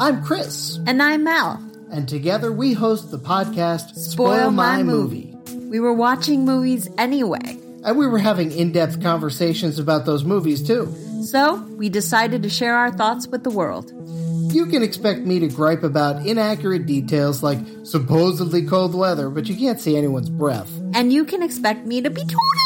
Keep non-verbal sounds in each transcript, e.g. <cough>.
I'm Chris, And I'm Mel. and together we host the podcast Spoil My Movie. We were watching movies anyway. And we were having in depth conversations about those movies too. So we decided to share our thoughts with the world. You can expect me to gripe about inaccurate details like supposedly cold weather, but you can't see anyone's breath. And you can expect me to be totally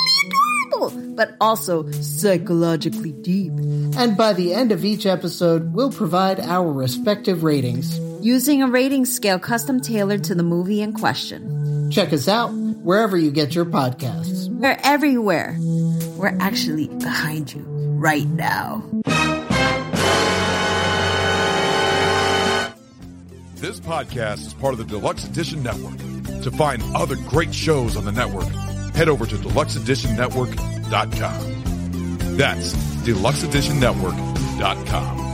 adorable, but also psychologically deep. And by the end of each episode, we'll provide our respective ratings. Using a rating scale custom tailored to the movie in question. Check us out wherever you get your podcasts. We're everywhere. We're actually behind you right now. This podcast is part of the Deluxe Edition Network. To find other great shows on the network, head over to deluxeeditionnetwork.com. That's deluxeeditionnetwork.com.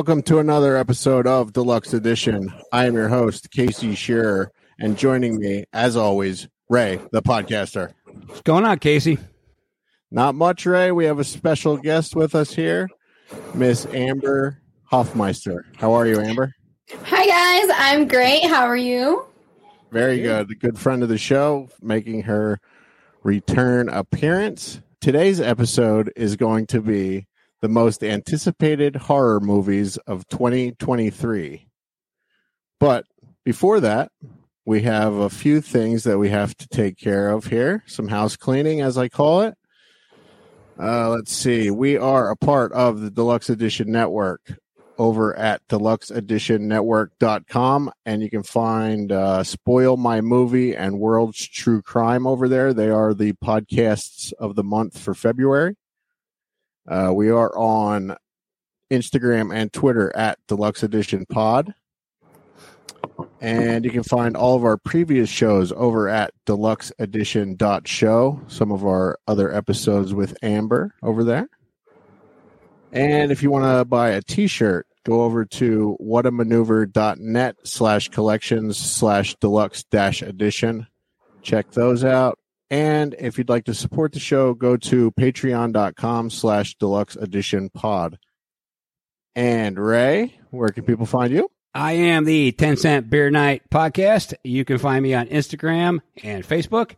welcome to another episode of Deluxe Edition. I am your host, Casey Shearer, and joining me, as always, Ray, the podcaster. What's going on, Casey? Not much, Ray. We have a special guest with us here, Miss Amber Hofmeister. How are you, Amber? Hi guys, I'm great. How are you? Very good. A good friend of the show, making her return appearance. Today's episode is going to be the most anticipated horror movies of 2023. But before that, we have a few things that we have to take care of here. Some house cleaning, as I call it. Uh, let's see. We are a part of the Deluxe Edition Network over at deluxeeditionnetwork.com and you can find uh, spoil my movie and world's true crime over there they are the podcasts of the month for february uh, we are on instagram and twitter at deluxe edition pod and you can find all of our previous shows over at deluxeedition.show some of our other episodes with amber over there and if you want to buy a t-shirt, go over to whatamaneuver.net slash collections slash deluxe dash edition. Check those out. And if you'd like to support the show, go to patreon.com slash deluxe edition pod. And Ray, where can people find you? I am the 10 Cent Beer Night podcast. You can find me on Instagram and Facebook.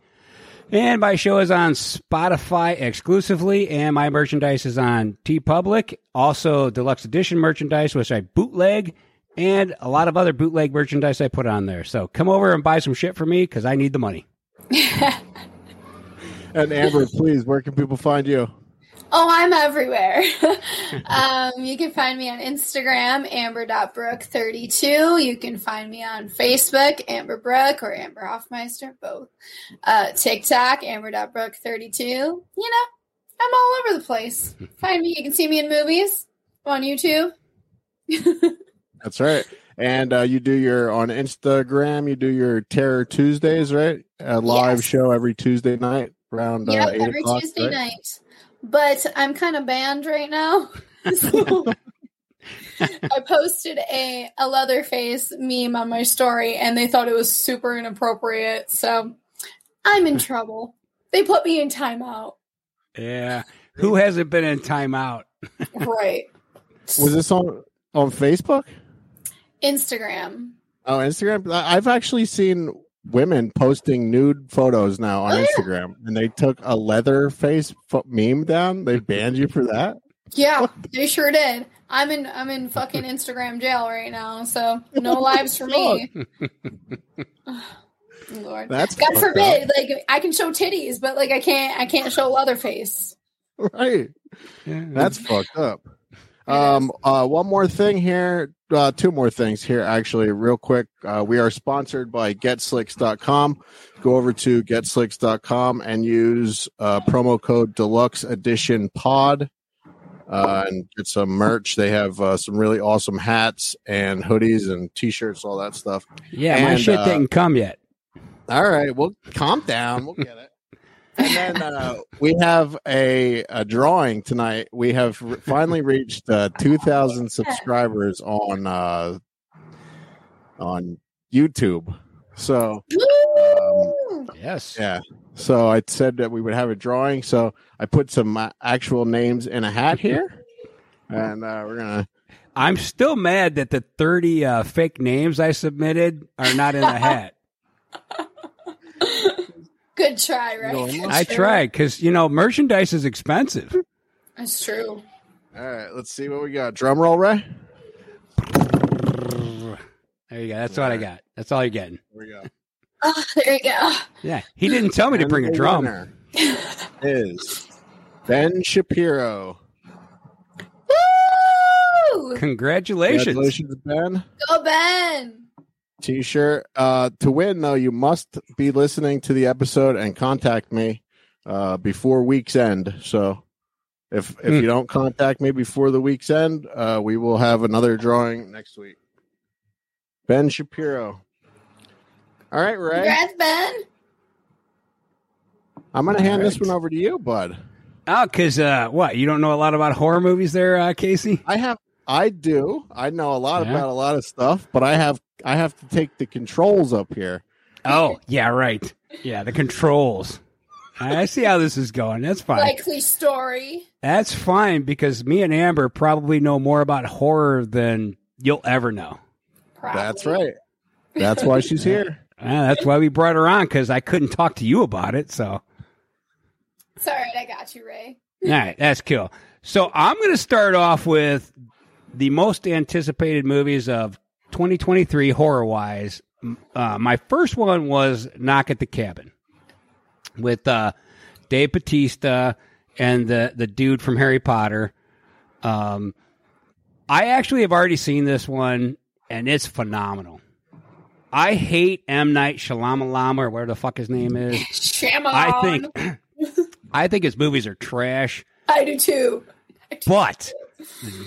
And my show is on Spotify exclusively, and my merchandise is on TeePublic. Also, deluxe edition merchandise, which I bootleg, and a lot of other bootleg merchandise I put on there. So come over and buy some shit for me because I need the money. <laughs> And Amber, please, where can people find you? Oh, I'm everywhere. <laughs> um, you can find me on Instagram, amber.brooke32. You can find me on Facebook, Amber Brook or Amber Hofmeister, both. Uh, TikTok, amber.brooke32. You know, I'm all over the place. Find me. You can see me in movies on YouTube. <laughs> That's right. And uh, you do your on Instagram. You do your Terror Tuesdays, right? A live Yes. show every Tuesday night around uh, eight every o'clock. Tuesday right? night. But I'm kind of banned right now. <laughs> So I posted a a Leatherface meme on my story, and they thought it was super inappropriate. So I'm in trouble. They put me in timeout. Yeah. Who hasn't been in timeout? <laughs> Right. Was this on on Facebook? Instagram. Oh, Instagram. I've actually seen women posting nude photos now on Oh, yeah. Instagram, and they took a Leatherface fo- meme down. They banned you for that. Yeah, they sure did. I'm in I'm in fucking Instagram jail right now, so <laughs> no lives for me. <sighs> Lord, That's God fucked forbid. Like I can show titties, but like I can't. I can't show Leatherface. right. Yeah. That's fucked up. Um, uh, one more thing here, uh, two more things here, actually, real quick. Uh, we are sponsored by GetSlicks.com. Go over to GetSlicks.com and use uh, promo code Deluxe Edition Pod uh, and get some merch. They have uh, some really awesome hats and hoodies and T-shirts, all that stuff. yeah, my shit uh, didn't come yet. All right, well, calm down. We'll get it. And then uh, <laughs> we have a, a drawing tonight. We have re- finally reached uh, <laughs> 2,000 subscribers on uh, on YouTube. So Woo! Yes. yeah, so I said that we would have a drawing. So I put some uh, actual names in a hat <laughs> here, and uh, we're gonna. I'm still mad that the 30 uh, fake names I submitted are not in the hat. Good try, right? No, I try. tried because, you know, merchandise is expensive. That's true. All right, let's see what we got. Drum roll, Ray. There you go. That's what I got. That's all you're getting. Here we go. <laughs> Oh, there you go. Yeah. He didn't tell me to bring a drum. winner Is Ben Shapiro. Woo! Congratulations. Congratulations, Ben. Go Ben. T-shirt. Uh, to win, though, you must be listening to the episode and contact me uh, before week's end. So, if if Hmm. you don't contact me before the week's end, uh, we will have another drawing next week. Ben Shapiro. All right, Ray. Congrats, Ben. I'm going to hand this one over to you, bud. Oh, because uh, what? You don't know a lot about horror movies there, uh, Casey? I have. I do. I know a lot Yeah? about a lot of stuff, but I have. I have to take the controls up here. Oh, yeah, right. Yeah, the controls. I see how this is going. That's fine. Likely story. That's fine because me and Amber probably know more about horror than you'll ever know. Probably. That's right. That's why she's <laughs> here. Uh, that's why we brought her on because I couldn't talk to you about it. So, all It's all right. I got you, Ray. all right. that's cool. So I'm going to start off with the most anticipated movies of 2023 horror wise. Uh, my first one was Knock at the Cabin with uh, Dave Batista and the the dude from Harry Potter. Um, I actually have already seen this one, and it's phenomenal. I hate M Night Shyamalan or whatever the fuck his name is. Shyamalan. I think <clears throat> I think his movies are trash, I do too. but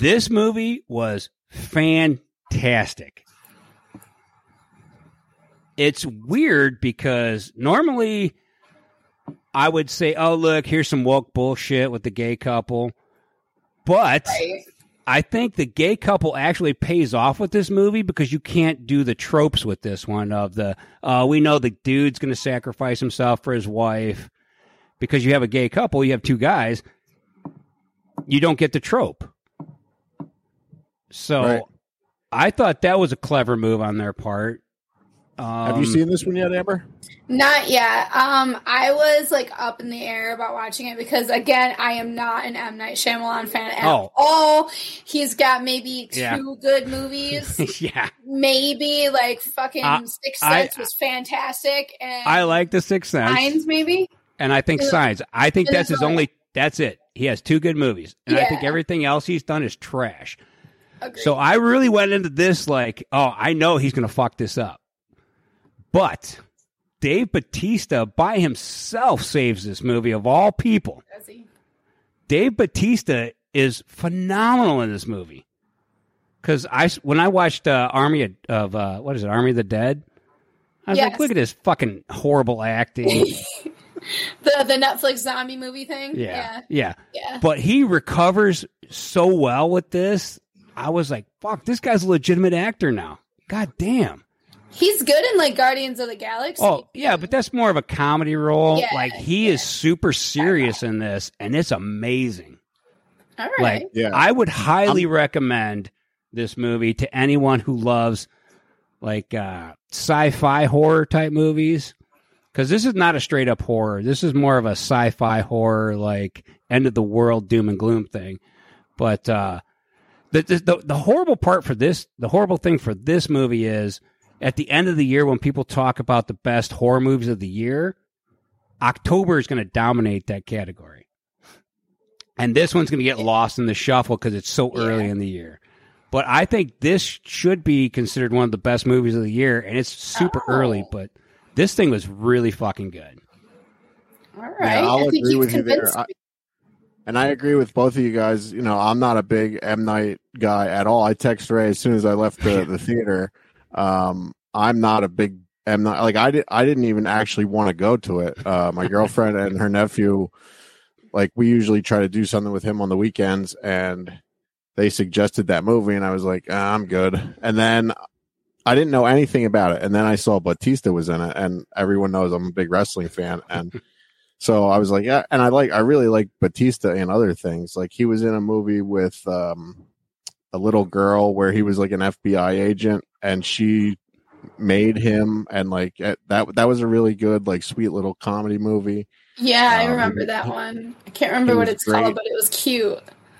this movie was fantastic. It's weird because normally I would say, "Oh, look, here's some woke bullshit with the gay couple," but Right. I think the gay couple actually pays off with this movie because you can't do the tropes with this one of the uh, we know the dude's going to sacrifice himself for his wife because you have a gay couple, you have two guys, you don't get the trope. So Right. I thought that was a clever move on their part. Um, Have you seen this one yet, Amber? Not yet. Um, I was like up in the air about watching it because again, I am not an M Night Shyamalan fan at Oh. all. He's got maybe two Yeah. good <laughs> movies. yeah, maybe like fucking Uh, Sixth I- Sense was fantastic, and I like The Sixth Sense. Signs maybe. And I think Signs. I think that's his only. That's it. He has two good movies, and I think everything else he's done is trash. Agreed. So I really went into this like, oh, I know he's going to fuck this up. But Dave Batista by himself saves this movie of all people. Does he? Dave Batista is phenomenal in this movie. Because I, when I watched uh, Army of, uh, what is it, Army of the Dead, I was like, look at this fucking horrible acting. <laughs> the the Netflix zombie movie thing. yeah, yeah, yeah. yeah. But he recovers so well with this. I was like, fuck, this guy's a legitimate actor now. God damn. He's good in like Guardians of the Galaxy. Oh, yeah, but that's more of a comedy role. Yeah, like he is super serious in this and it's amazing. all right. Like Yeah. I would highly recommend this movie to anyone who loves like uh sci-fi horror type movies cuz this is not a straight up horror. This is more of a sci-fi horror like end of the world doom and gloom thing. But uh the, the the the horrible part for this the horrible thing for this movie is at the end of the year when people talk about the best horror movies of the year, October is going to dominate that category. And this one's going to get lost in the shuffle because it's so early Yeah. in the year. But I think this should be considered one of the best movies of the year, and it's super Oh. early. But this thing was really fucking good. All right. I'll I agree you've with you there. I- me. And I agree with both of you guys. You know, I'm not a big M Night guy at all. I text Ray as soon as I left the, the theater. Um, I'm not a big M Night. Like I did, I didn't even actually want to go to it. Uh, my girlfriend and her nephew, like we usually try to do something with him on the weekends, and they suggested that movie, and I was like, ah, I'm good. And then I didn't know anything about it, and then I saw Batista was in it, and everyone knows I'm a big wrestling fan, and so I was like, yeah, and I like, I really like Batista and other things. Like he was in a movie with um, a little girl where he was like an FBI agent, and she made him, and like eh, that that was a really good, like, sweet little comedy movie. Yeah, I Um, remember that one. I can't remember what it's great. called, but it was cute.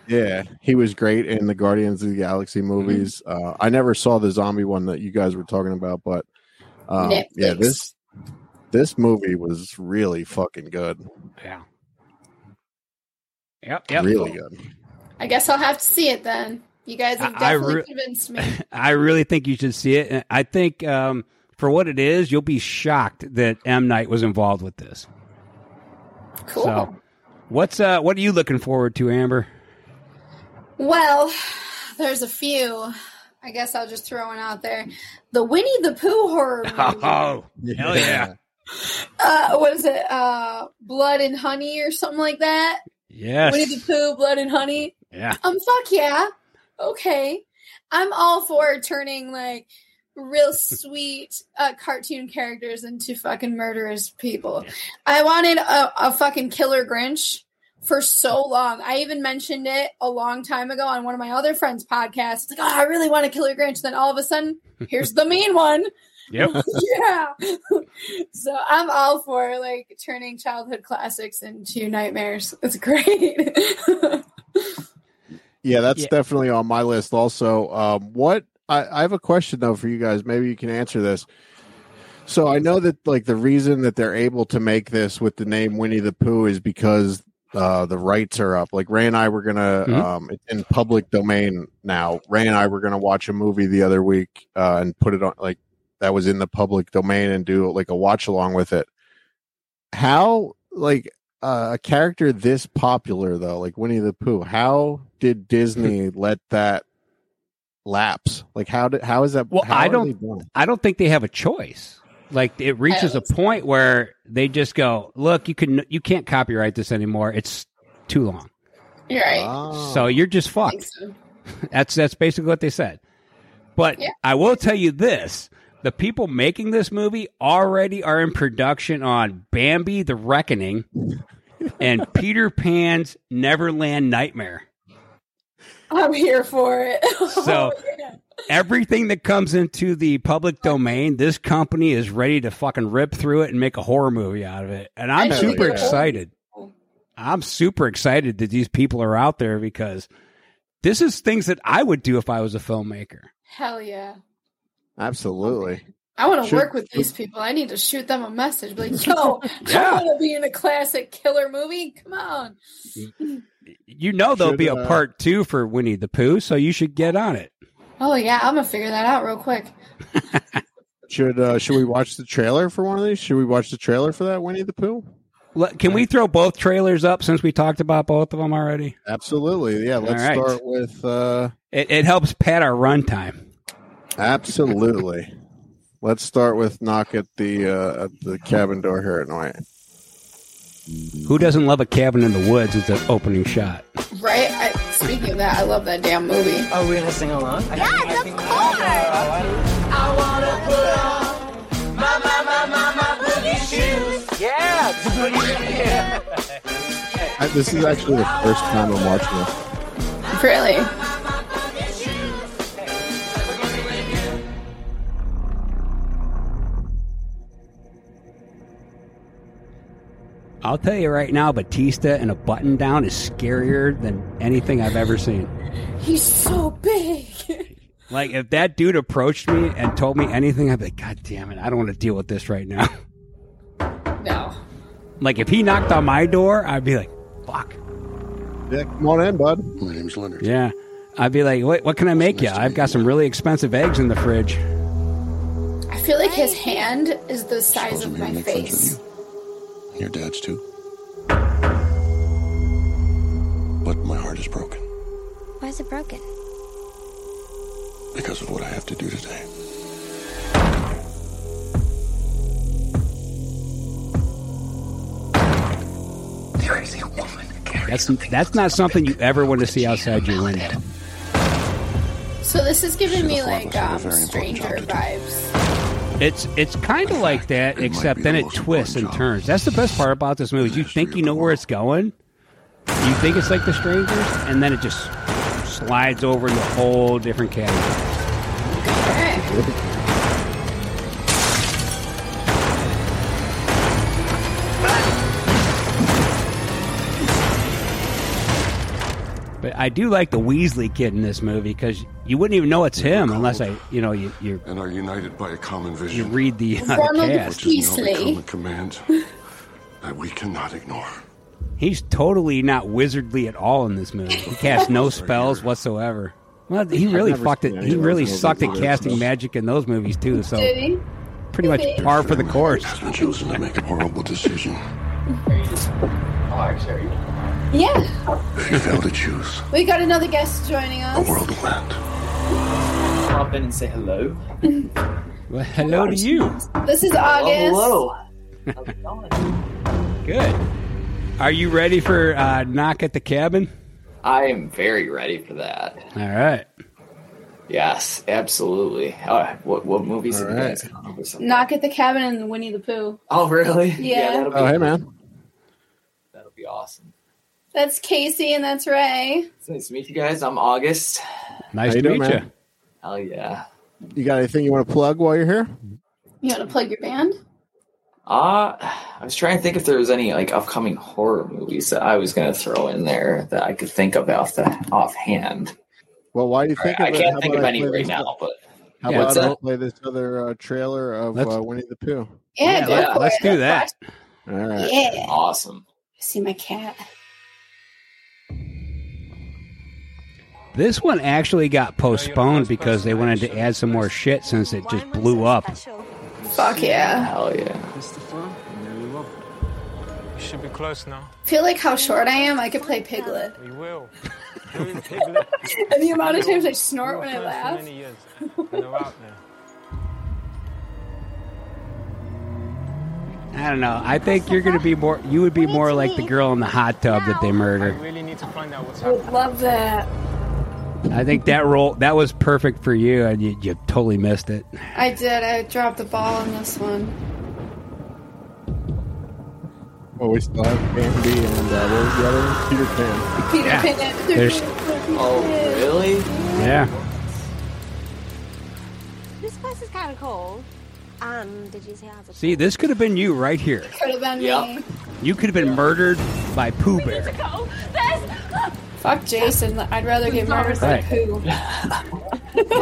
Yeah, he was great in the Guardians of the Galaxy movies. Uh, I never saw the zombie one that you guys were talking about, but um, yeah, this this movie was really fucking good, Yeah. Yep. Yep. really good. I guess I'll have to see it then. You guys have I- I definitely re- convinced me. <laughs> I really think you should see it. I think um, for what it is, you'll be shocked that M Night was involved with this. Cool. So, what's uh, what are you looking forward to, Amber? Well, there's a few. I guess I'll just throw one out there. The Winnie the Pooh horror <laughs> movie. Oh, hell yeah! Uh, what is it? Uh, Blood and Honey or something like that. Yes, Winnie the Pooh, Blood and Honey. yeah. Um, fuck yeah. Okay. I'm all for turning like real <laughs> sweet uh, cartoon characters into fucking murderous people. I wanted a, a fucking killer Grinch for so long. I even mentioned it a long time ago on one of my other friends' podcasts. It's like, oh, I really want a killer Grinch. Then all of a sudden, here's the mean one. Yep. <laughs> yeah. so I'm all for like turning childhood classics into nightmares. It's great. <laughs> Yeah, that's Yeah. definitely on my list. Also, um, what I, I have a question though for you guys. Maybe you can answer this. So I know that like the reason that they're able to make this with the name Winnie the Pooh is because uh, the rights are up. Like Ray and I were gonna, Mhm. um, it's in public domain now. Ray and I were gonna watch a movie the other week uh, and put it on like that was in the public domain and do like a watch along with it. How like uh, a character this popular though, like Winnie the Pooh, how did Disney <laughs> let that lapse? Like how did how is that? Well, I don't- they doing it? I don't think they have a choice. Like it reaches a point where they just go, "Look, you can you can't copyright this anymore. It's too long. You're right. Oh. So you're just fucked." so. <laughs> That's that's basically what they said. But Yeah. I will tell you this: the people making this movie already are in production on Bambi: The Reckoning and <laughs> Peter Pan's Neverland Nightmare. I'm here for it. <laughs> So- Oh. Everything that comes into the public domain, this company is ready to fucking rip through it and make a horror movie out of it. And I'm super excited. I'm super excited that these people are out there because this is things that I would do if I was a filmmaker. Hell yeah. Absolutely. I want to work with these people. I need to shoot them a message. Be like, <laughs> yo, Yeah. I want to be in a classic killer movie. Come on. You know there'll Should, be a uh, part two for Winnie the Pooh, so you should get on it. Oh, yeah. I'm going to figure that out real quick. <laughs> Should uh, should we watch the trailer for one of these? Should we watch the trailer for that Winnie the Pooh? Let- Can we throw both trailers up since we talked about both of them already? Absolutely. Yeah. Let's All right. start with. Uh, It, it helps pad our runtime. Absolutely. Let's start with knock at the uh, at the cabin door here at night. Who doesn't love a cabin in the woods as an opening shot? Right? I, speaking of that, I love that damn movie. Are we gonna sing along? Yes, of course. I wanna put on my my my my, my boogie shoes. Yeah, it's <laughs> pretty I, this is actually the first time I'm watching this. Really? I'll tell you right now, Batista in a button down is scarier than anything I've ever seen. He's so big. <laughs> Like if that dude approached me and told me anything, I'd be like, God damn it, I don't want to deal with this right now. <laughs> No. like if he knocked on my door, I'd be like, fuck. Yeah, come on in, bud. My name's Leonard. Yeah. I'd be like, what, what can I make you? I've got some really expensive eggs in the fridge. I feel like his hand is the size of my gonna make friends face. With you. And your dad's too. But my heart is broken Why is it broken? because of what I have to do today. There is a woman That's that's not something you ever want to see outside your window. So this is giving me the four of like us um, stranger job to vibes. It's it's kind of like that, except then the it twists and job. turns. That's the best part about this movie. is You think you know where it's going, you think it's like The Strangers, and then it just slides over into a whole different category. Okay. I do like the Weasley kid in this movie because you wouldn't even know it's him unless I, you know, you you, And are united by a common vision. you read the, uh, Ronald cast. which has now Weasley. become a command <laughs> that we cannot ignore. He's totally not wizardly at all in this movie. He casts no <laughs> spells whatsoever. Well, he really fucked seen it. He really sucked at casting so- magic in those movies too. So pretty much par for the course. Has been chosen to make a horrible decision. <laughs> Yeah. If you fail to choose, We got another guest joining the us. world will end. Pop in and say hello. <laughs> Well, hello to you. This is August. hello. How's it going? Good. Are you ready for uh, knock at the cabin? I am very ready for that. All right. Yes, absolutely. Uh, what what movies have you right. guys come up with? Some- Knock at the cabin and Winnie the Pooh. Oh, really? Yeah. that'll be Oh, hey, man. that'll be awesome. That's Casey and that's Ray. It's nice to meet you guys. I'm August. Nice How to doing, meet you. man? Hell yeah. You got anything you want to plug while you're here? You want to plug your band? Uh, I was trying to think if there was any like upcoming horror movies that I was going to throw in there that I could think of off the offhand. Well, why do you think I of it? can't How think of I any right this- now, but How Yeah, about what's I that? play this other uh, trailer of uh, Winnie the Pooh? Yeah, Yeah, go let- for let's it. do that. All right. Yeah. awesome. See my cat. This one actually got postponed because they wanted to add some more shit since it just blew up. Fuck yeah. Hell yeah. Mr. Fun, you should be close now. feel like how short I am, I could play Piglet. We will. <laughs> <laughs> And the amount of times I snort when I laugh. I don't know. I think you're going to be more. You would be more like the girl in the hot tub that they I murdered. really need to find out what's I would happening. love that. I think that role that was perfect for you, and you, you totally missed it. I did. I dropped the ball on this one. Well, we still have Bambi and uh, what was the other one? Peter Pan. Peter Yeah. Pan. <laughs> There's- Oh, really? Yeah. This place is kind of cold. Um, did you say I was a See, this could have been you right here. Could have been Yep. me. You could have been murdered by Pooh Bear. Fuck Jason. I'd rather get murdered by Right. Pooh.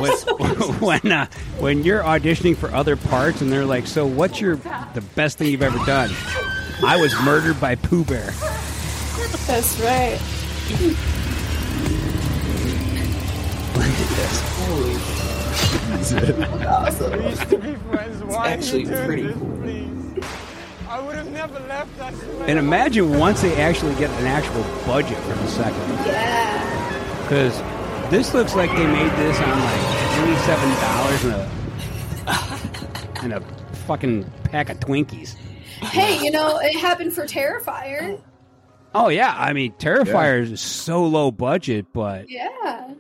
when <laughs> when, uh, when you're auditioning for other parts and they're like, "So, what's your the best thing you've ever done?" I was murdered by Pooh Bear. That's right. Holy awesome. We used to friends. Why actually you pretty this, cool. please? I would have never left. I swear. And imagine once they actually get an actual budget for the second, Yeah. because this looks like they made this on like twenty-seven dollars and a and a fucking pack of Twinkies. Hey, you know, it happened for Terrifier. Oh yeah, I mean Terrifier is so low budget, but Yeah.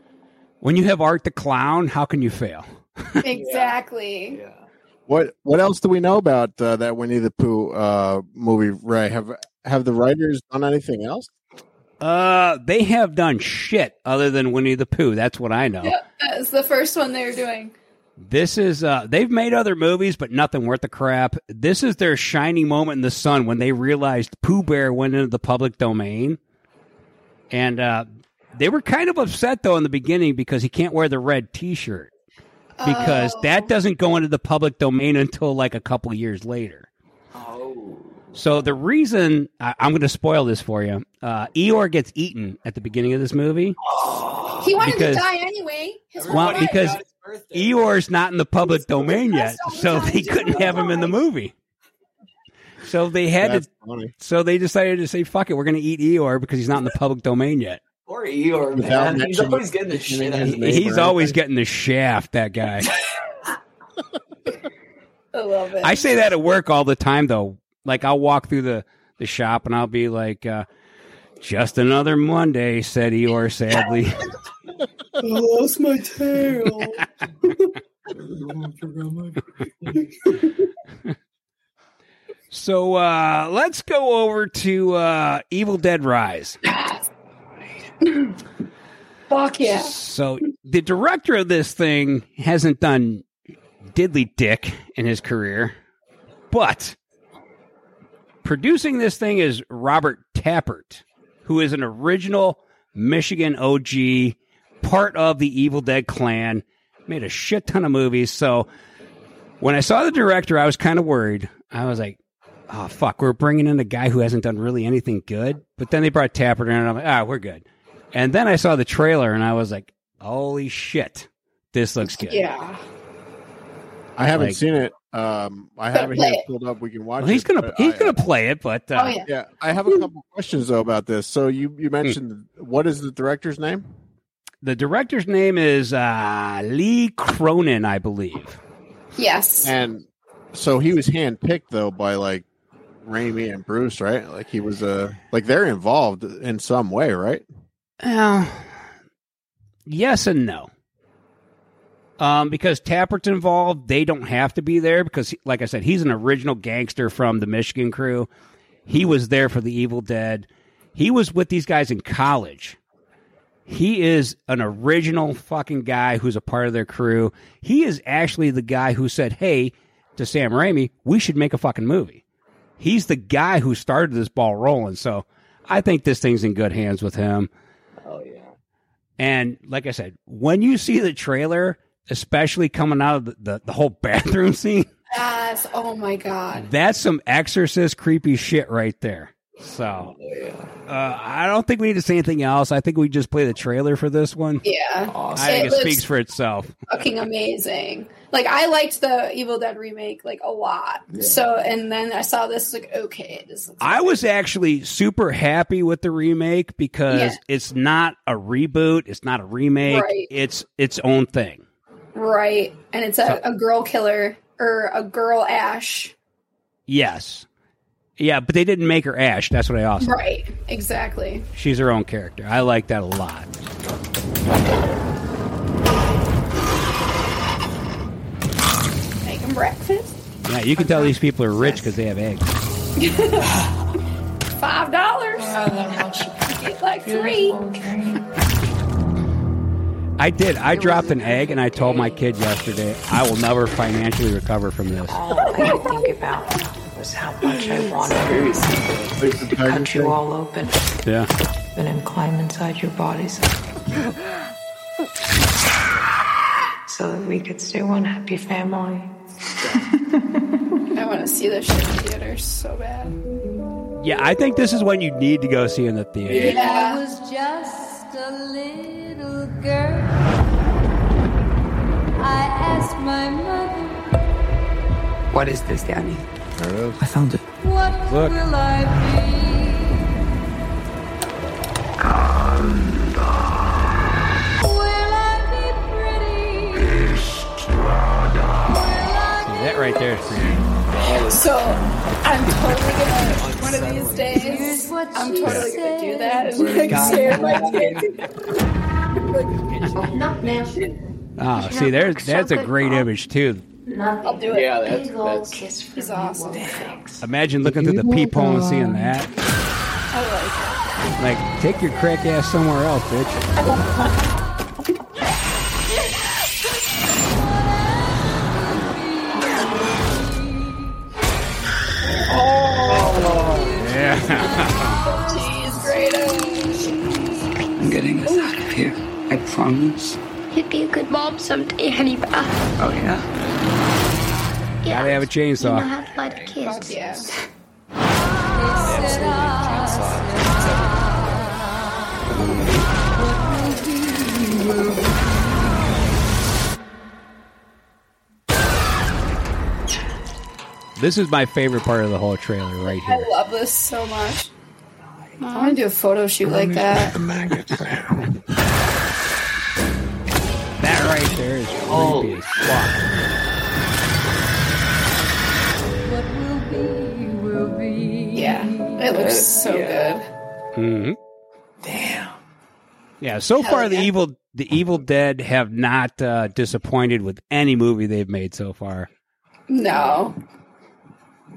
when you have Art the Clown, how can you fail? <laughs> Exactly. Yeah. What What else do we know about uh, that Winnie the Pooh uh, movie? Ray, have have the writers done anything else? Uh, they have done shit other than Winnie the Pooh. That's what I know. Yep. That's the first one they're doing. This is uh they've made other movies, but nothing worth the crap. This is their shining moment in the sun when they realized Pooh Bear went into the public domain. And uh they were kind of upset though in the beginning because he can't wear the red t shirt. Because Oh. that doesn't go into the public domain until like a couple years later. Oh. So the reason I, I'm going to spoil this for you, uh, Eeyore gets eaten at the beginning of this movie. <gasps> He wanted Because- to die anyway. His Well, life. because Eeyore's not in the public domain yet, so they couldn't have him in the movie. So they had That's to. funny. So they decided to say, "Fuck it, we're going to eat Eeyore because he's not in the public domain yet." Poor Eeyore, man. He's always getting the shit out his of name. me. He's always getting the shaft. That guy. <laughs> I love it. I say that at work all the time, though. Like I'll walk through the the shop and I'll be like, uh, "Just another Monday," said Eeyore sadly. <laughs> I lost my tail. <laughs> So uh, let's go over to uh, Evil Dead Rise. <clears throat> Fuck yeah. So the director of this thing hasn't done diddly dick in his career, but producing this thing is Robert Tapert, who is an original Michigan OG, part of the Evil Dead clan, made a shit ton of movies. So when I saw the director, I was kind of worried. I was like, oh, fuck, we're bringing in a guy who hasn't done really anything good. But then they brought Tapert in, and I'm like, ah, we're good. And then I saw the trailer, and I was like, holy shit, this looks good. Yeah. I haven't Like- seen it. Um, I have it here it. pulled up. We can watch Well, he's gonna but he's I- gonna play it, but uh, Oh yeah. Yeah, I have a couple questions though about this. So you you mentioned what is the director's name? the director's name is uh, Lee Cronin, I believe. Yes. And so he was handpicked though by like Raimi and Bruce, right? Like he was uh like they're involved in some way, right? Well, yes and no. Um, because Tapert's involved, they don't have to be there because, like I said, he's an original gangster from the Michigan crew. He was there for the Evil Dead. He was with these guys in college. He is an original fucking guy who's a part of their crew. He is actually the guy who said, "Hey, to Sam Raimi, we should make a fucking movie." He's the guy who started this ball rolling. So I think this thing's in good hands with him. Oh yeah. And like I said, when you see the trailer, especially coming out of the, the, the whole <laughs> bathroom scene, Yes. Oh my god. that's some exorcist creepy shit right there. So uh, I don't think we need to say anything else. I think we just play the trailer for this one. Yeah. I think it, looks speaks for itself. fucking amazing. Like I liked the Evil Dead remake like a lot. So and then I saw this like okay, this looks I was actually super happy with the remake because Yeah. it's not a reboot, it's not a remake, Right. it's its own thing. right. And it's a, a girl killer or a girl Ash. Yes. Yeah, but they didn't make her Ash. That's what I also. Right. Exactly. She's her own character. I like that a lot. Making breakfast. Yeah, you can tell these people are rich because they have eggs. <laughs> Five dollars. <laughs> Get like three. I did. I dropped an egg and I told my kid yesterday I will never financially recover from this. All I think about was how much I wanted to cut you all open Yeah. and then climb inside your bodies. So that we could stay one happy family. <laughs> I want to see this shit in theaters so bad. Yeah, I think this is when you need to go see in the theater. Yeah. I was just a little girl. I asked my mother, What is this, Danny? There it is. I found it. What Look. will I be? Will I be pretty? See, that right there for you. So I'm totally gonna one of these days. I'm totally gonna do that and like share my kids. <laughs> Oh, see, there's that's a great image too. I'll do it. Yeah, that's that's He's awesome. Imagine looking through the peephole and seeing that. I like Like, take your crack ass somewhere else, bitch. Yeah. <laughs> it. Jeez, great. I'm getting us out of here. I promise. You'd be a good mom someday, honey bear. Uh, oh, yeah? Yeah. Gotta have a You know chainsaw. how to light a kiss. Yeah. This is my favorite part of the whole trailer right here. I love this so much. I want to do a photo shoot like that. That right there is Oh. creepy as fuck. Yeah, it looks so good. hmm Damn. Yeah, so Hell far the evil the Evil Dead have not uh, disappointed with any movie they've made so far. No,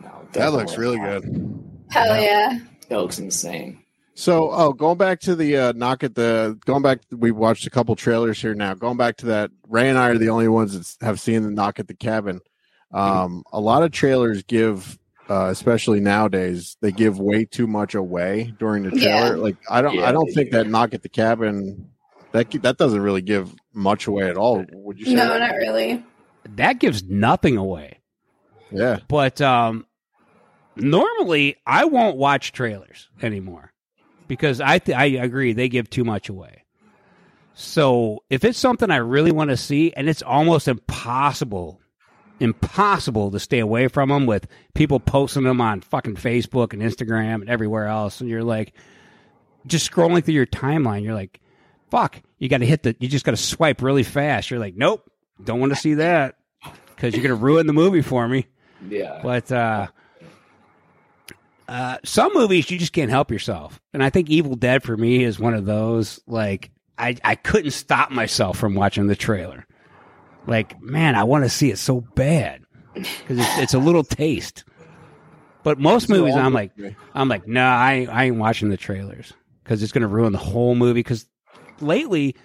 no That looks really good. hell yeah. That looks insane. So, oh, going back to the uh, knock at the going back, we watched a couple trailers here now. Going back to that, Ray and I are the only ones that have seen the knock at the cabin. Um, a lot of trailers give, uh, especially nowadays, they give way too much away during the trailer. Yeah. Like, I don't, Yeah, I don't think do. that knock at the cabin that that doesn't really give much away at all. Would you say? No, not really. That gives nothing away. Yeah. But um, normally I won't watch trailers anymore because I th- I agree they give too much away. So if it's something I really want to see, and it's almost impossible, impossible to stay away from them with people posting them on fucking Facebook and Instagram and everywhere else, and you're like, just scrolling through your timeline, you're like, fuck, you got to hit the, you just got to swipe really fast. You're like, nope, don't want to see that because you're gonna ruin the movie for me. Yeah. But uh, uh, some movies you just can't help yourself, and I think Evil Dead for me is one of those. Like I, I couldn't stop myself from watching the trailer. Like man, I want to see it so bad because it's, it's a little taste. But most It's movies, I'm like, movie. I'm like, no, I, I ain't watching the trailers because it's gonna ruin the whole movie. Because lately,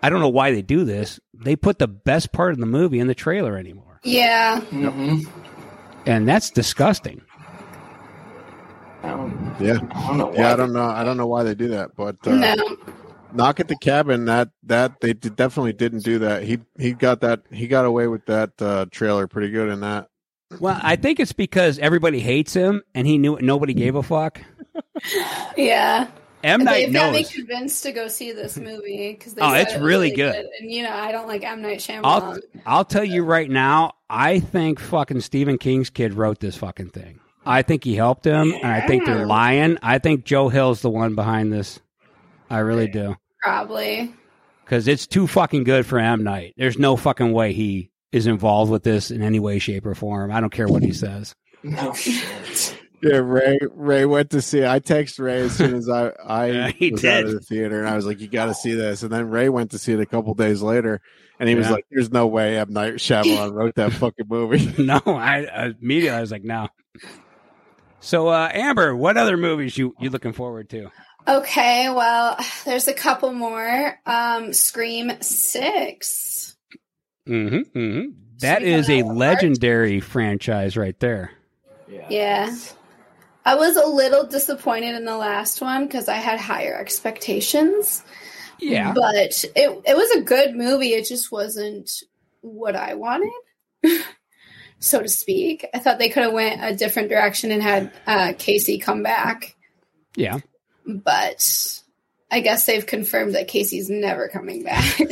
I don't know why they do this. They put the best part of the movie in the trailer anymore, Yeah, Mm-hmm. and that's disgusting. I don't, Yeah. I don't know why. Yeah, I don't know. I don't know why they do that, but uh, no. knock at the cabin that that they did, definitely didn't do that. He he got that he got away with that uh, trailer pretty good in that. Well, I think it's because everybody hates him, and he knew nobody gave a fuck. <laughs> Yeah. M Night They've got me convinced to go see this movie because Oh, it's really good. And you know, I don't like M Night Shyamalan. I'll I'll tell you right now. I think fucking Stephen King's kid wrote this fucking thing. I think he helped him, and I think they're lying. I think Joe Hill's the one behind this. I really do Probably. because it's too fucking good for M Night. There's no fucking way he is involved with this in any way, shape, or form. I don't care what he says. No shit. Yeah, Ray Ray went to see. I texted Ray as soon as I <laughs> I Yeah, he was out of the theater, and I was like, "You got to see this." And then Ray went to see it a couple days later, and he was like, "There's no way M Night Shyamalan wrote that <laughs> fucking movie." <laughs> no, I, I immediately I was like, no. So, uh, Amber, what other movies you you looking forward to? Okay, well, there's a couple more. Um, Scream Six. Mm-hmm, mm-hmm. That Sweet is a Home Alabama. legendary franchise right there. Yeah. I was a little disappointed in the last one because I had higher expectations. Yeah. But it it was a good movie. It just wasn't what I wanted, <laughs> so to speak. I thought they could have went a different direction and had uh, Casey come back, Yeah. but I guess they've confirmed that Casey's never coming back. <laughs>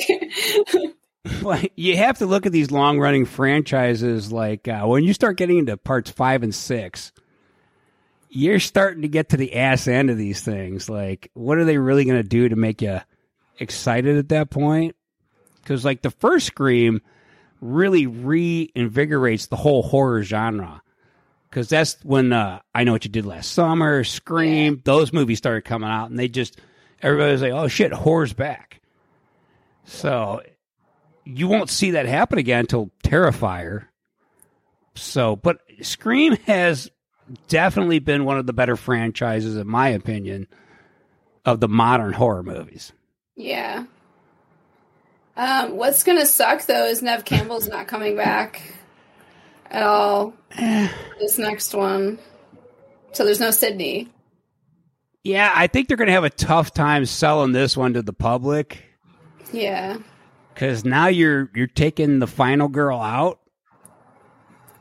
Well, you have to look at these long running franchises like uh, when you start getting into parts five and six, you're starting to get to the ass end of these things. Like, what are they really going to do to make you excited at that point? Because, like, the first Scream really reinvigorates the whole horror genre. Because that's when uh, I Know What You Did Last Summer, Scream, those movies started coming out, and they just, everybody was like, oh shit, horror's back. So you won't see that happen again until Terrifier. So, but Scream has definitely been one of the better franchises, in my opinion, of the modern horror movies. yeah. Um, what's gonna suck though is Neve Campbell's not coming back at all. this next one, so there's no Sidney. Yeah, I think they're going to have a tough time selling this one to the public Yeah. because now you're you're taking the final girl out.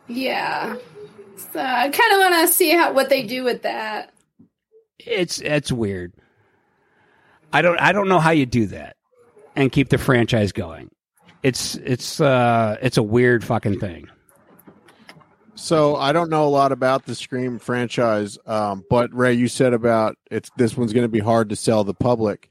Yeah. So I kind of want to see how what they do with that. It's it's weird. I don't I don't know how you do that and keep the franchise going. It's it's uh it's a weird fucking thing. So I don't know a lot about the Scream franchise, um, but Ray, you said about it's this one's going to be hard to sell the public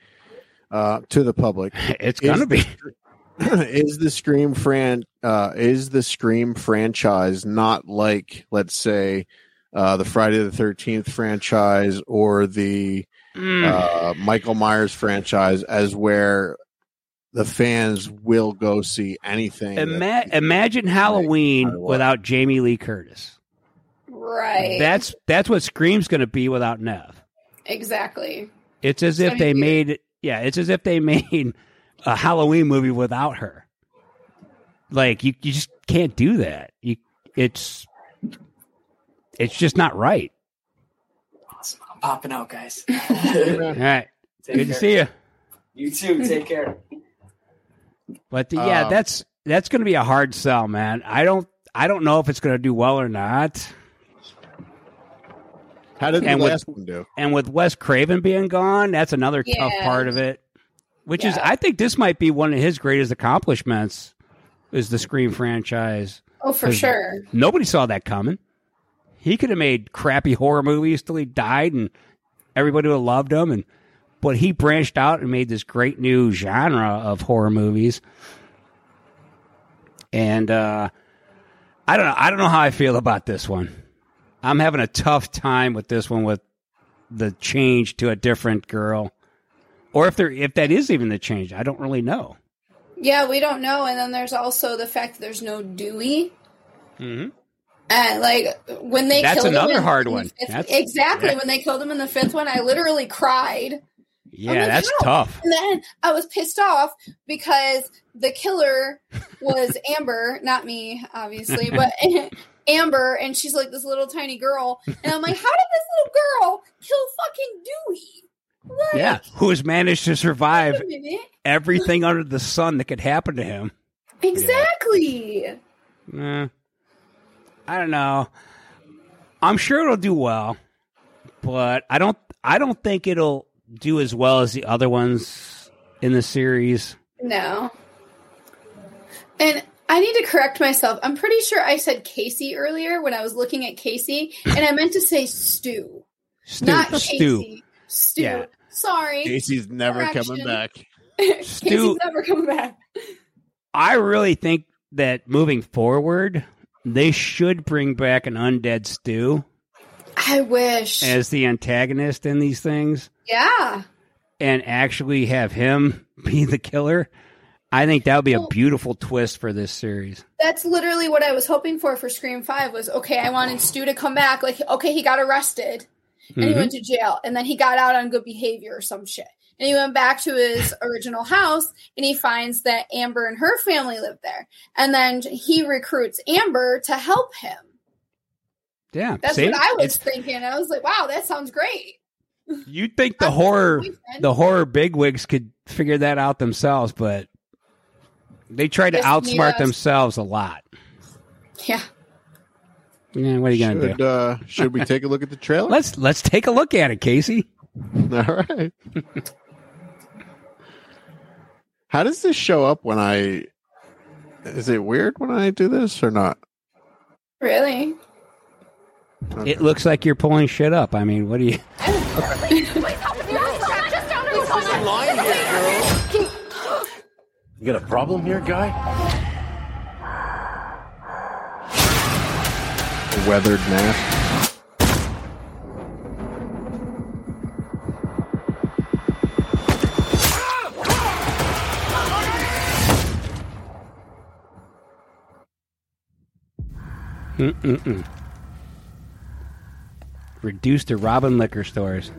uh, to the public. <laughs> It's gonna be. <clears throat> is the Scream fran uh, is the Scream franchise not like let's say uh, the Friday the Thirteenth franchise or the Mm. uh, Michael Myers franchise as where the fans will go see anything. Ima- imagine Halloween without Jamie Lee Curtis. Right. That's that's what Scream's going to be without Neve. exactly. It's as if they made yeah, it's as if they <laughs> made a Halloween movie without her. Like you you just can't do that. You it's it's just not right. Awesome. I'm popping out, guys. <laughs> All right. Take Good to see you. You too. Take care. But the, yeah, Um, that's that's going to be a hard sell, man. I don't I don't know if it's going to do well or not. How did the And with- last one do? And with Wes Craven being gone, that's another tough part of it. Which is, I think this might be one of his greatest accomplishments, is the Scream franchise. Oh, for sure. Nobody saw that coming. He could have made crappy horror movies till he died, and everybody would have loved him. And but he branched out and made this great new genre of horror movies. And uh, I don't know. I don't know how I feel about this one. I'm having a tough time with this one with the change to a different girl, or if there if that is even the change. I don't really know. Yeah, we don't know. And then there's also the fact that there's no Dewey. Mm-hmm. And like when they That's killed him another in hard the one. fifth- exactly yeah. when they killed him in the fifth one, I literally cried. Yeah, like, that's how? tough. And then I was pissed off because the killer was <laughs> Amber, not me, obviously, <laughs> but <laughs> Amber, and she's like this little tiny girl. And I'm like, how did this little girl kill fucking Dewey? Like, Yeah, who has managed to survive wait a minute. everything under the sun that could happen to him. Exactly. Eh, I don't know. I'm sure it'll do well, but I don't. I don't think it'll do as well as the other ones in the series. No. And I need to correct myself. I'm pretty sure I said Casey earlier when I was looking at Casey, and I meant to say Stu, Stu, not Stu. Casey. Stu. Yeah. Sorry. Casey's never Correction. coming back. <laughs> Casey's Stu- never coming back. I really think that moving forward, they should bring back an undead Stu I wish. as the antagonist in these things, yeah. and actually have him <laughs> be the killer. I think that would be a beautiful twist for this series. That's literally what I was hoping for for Scream 5 was okay, I wanted Stu to come back. Like, okay, he got arrested and he Mhm. went to jail and then he got out on good behavior or some shit. And he went back to his <laughs> original house and he finds that Amber and her family live there. And then he recruits Amber to help him. Yeah, That's see? what I was It's- thinking. I was like, wow, that sounds great. You'd think the horror the horror bigwigs could figure that out themselves, but they try to Just outsmart themselves a lot. Yeah. Yeah, what are you gonna Should, do? uh, should we take a look at the trailer? Let's let's take a look at it, Casey. All right. How does this show up when I? Is it weird when I do this or not? Really? It looks like you're pulling shit up. I mean, what do you? <laughs> <laughs> You got a problem here, guy? Weathered mask. Mm-mm-mm. Reduced to robbing liquor stores.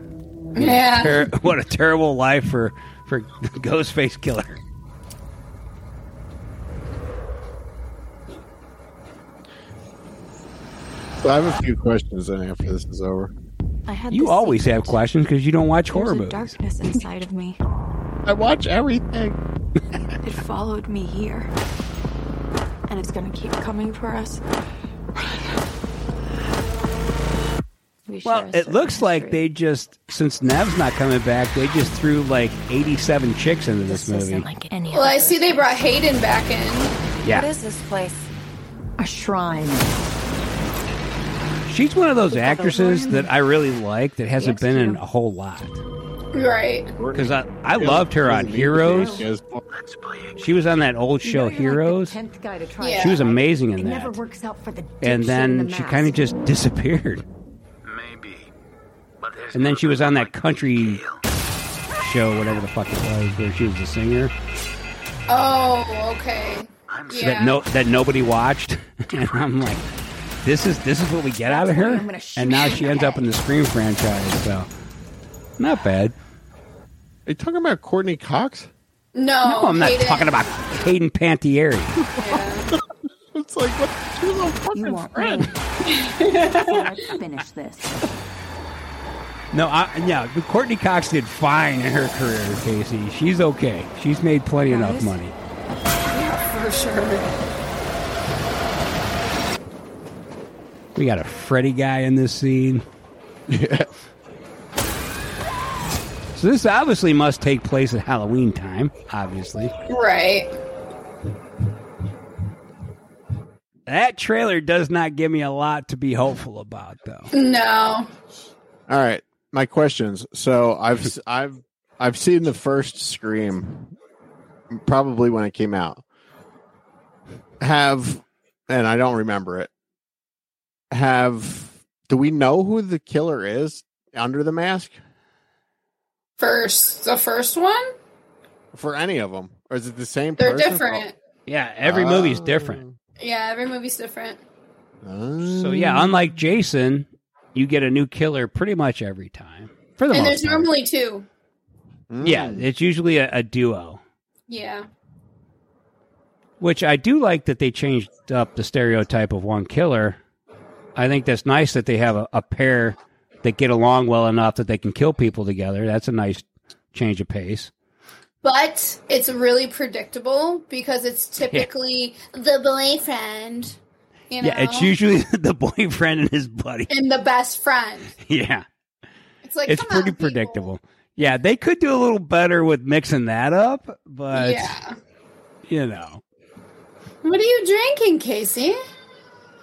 Yeah. Ter- <laughs> what a terrible life for for <laughs> Ghostface Killer. So I have a few questions then after this is over. I had You always secret. have questions because you don't watch There's horror a movies. darkness inside of me. <laughs> I watch everything. It followed me here. And it's gonna keep coming for us. We Well, it certain looks like they just since Neve's not coming back, they just threw like 87 chicks into this, movie. any Well, I see they brought Hayden back in. Yeah. What is this place? A shrine. She's one of those actresses that I really like that hasn't been in a whole lot. Right. Because I, I loved her on Heroes. She was on that old show Heroes. Tenth guy to try. Yeah. She was amazing in It never that. works out for the And then the she kind of just disappeared. And then she was on that country show, whatever the fuck it was, where she was a singer Oh, okay. that no that nobody watched. <laughs> and I'm like, this is this is what we get out of her. And now she ends up in the Scream franchise. So not bad. Are you talking about Courteney Cox? No, No, I'm not Hayden. talking about Hayden Panettiere. <laughs> It's like what? She's a fucking You want friend. Let's <laughs> finish this. No, I, yeah, Courteney Cox did fine in her career, Casey. She's okay. She's made plenty enough money. Yeah, for sure. We got a Freddy guy in this scene. Yeah. So this obviously must take place at Halloween time, obviously. Right. That trailer does not give me a lot to be hopeful about, though. No. All right, my questions. So I've <laughs> I've I've seen the first Scream, probably when it came out. Have and I don't remember it. Have do we know who the killer is under the mask First, the first one, for any of them, or is it the same? they're person? different. Yeah, every movie's different. Oh. Yeah, every movie's different. Oh. So yeah, unlike Jason, you get a new killer pretty much every time. For the and there's part. normally two. Mm. Yeah, it's usually a, a duo. Yeah. Which I do like that they changed up the stereotype of one killer. I think that's nice that they have a, a pair that get along well enough that they can kill people together. That's a nice change of pace. But it's really predictable because it's <laughs> typically the boyfriend, you know, Yeah, it's usually <laughs> the boyfriend and his buddy. and the best friend. Yeah, It's like it's come pretty on, people. predictable. Yeah, they could do a little better with mixing that up, but yeah. you know. What are you drinking, Casey?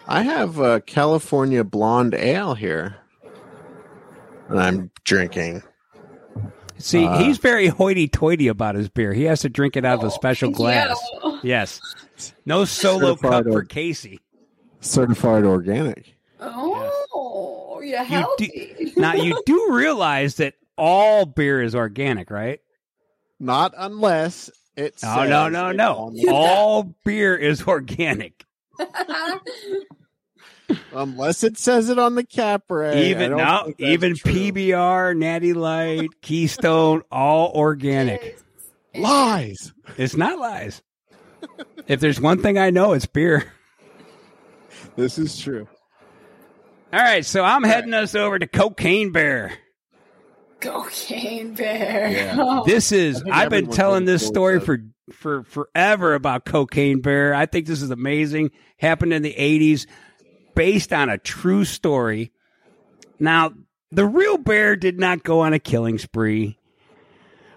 I have a California blonde ale here, and I'm drinking. See, Uh, he's very hoity-toity about his beer. He has to drink it out of a special glass. yeah. Yes, no solo cup for Casey. Certified organic. Oh, you're You healthy. do, <laughs> now you do realize that all beer is organic, right? Not unless it's Oh no, no, no! <laughs> All beer is organic. <laughs> unless it says it on the cap, Ray. I even don't now, even true. PBR, Natty Light, Keystone, all organic. lies. It's not lies. if there's one thing I know, it's beer. This is true. All right, so I'm heading us over to Cocaine Bear. Cocaine bear. Yeah. Oh. <laughs> This is I've been telling this story forward for for forever about Cocaine Bear. I think this is amazing. Happened in the 80s based on a true story. Now, the real bear did not go on a killing spree.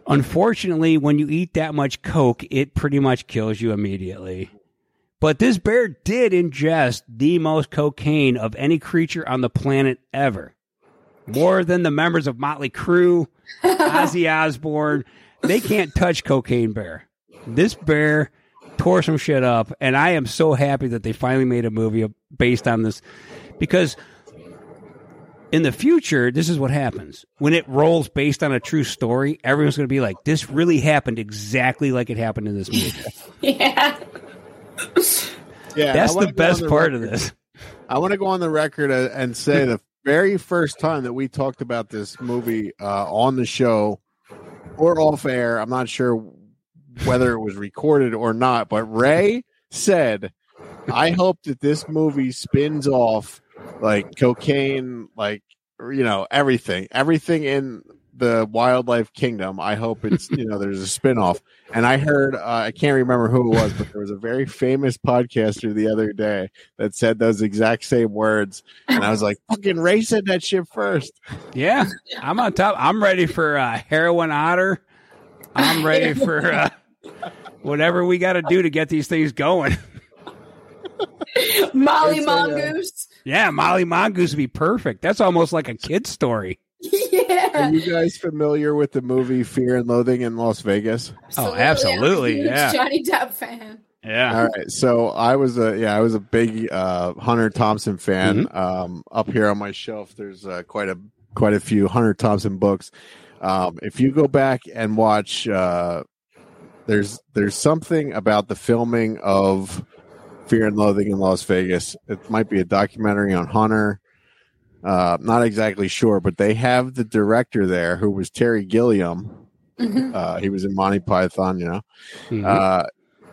Unfortunately, when you eat that much coke, it pretty much kills you immediately. But this bear did ingest the most cocaine of any creature on the planet ever. More than the members of Motley Crue, <laughs> Ozzy Osbourne. They can't touch Cocaine Bear. This bear tore some shit up, and I am so happy that they finally made a movie based on this because in the future, this is what happens. When it rolls based on a true story, everyone's going to be like, this really happened exactly like it happened in this movie. <laughs> Yeah. Yeah, That's I wanna the go on best part of this. I want to go on the record uh, and say the <laughs> very first time that we talked about this movie uh, on the show or off air, I'm not sure whether it was recorded or not, but Ray said, I hope that this movie spins off like cocaine, like, you know, everything, everything in the Wildlife Kingdom. I hope it's <laughs> you know there's a spinoff. And I heard uh, I can't remember who it was, but there was a very famous podcaster the other day that said those exact same words, and I was like, "Fucking Ray said that shit first. Yeah, I'm on top. I'm ready for uh, heroin otter. I'm ready <laughs> for uh, whatever we got to do to get these things going. Molly It's like a- Mongoose. Yeah, Molly Mongoose would be perfect. That's almost like a kid's story. <laughs> yeah. Are you guys familiar with the movie Fear and Loathing in Las Vegas? Oh, I'm absolutely. a huge Yeah. Johnny Depp fan. Yeah. All right. So I was a yeah, I was a big uh, Hunter Thompson fan. Um, up here on my shelf, there's uh, quite a quite a few Hunter Thompson books. Um, if you go back and watch, uh, there's there's something about the filming of Fear and Loathing in Las Vegas. It might be a documentary on Hunter. Uh, not exactly sure, but they have the director there who was Terry Gilliam. Mhm. Uh, he was in Monty Python, you know. Mhm. Uh,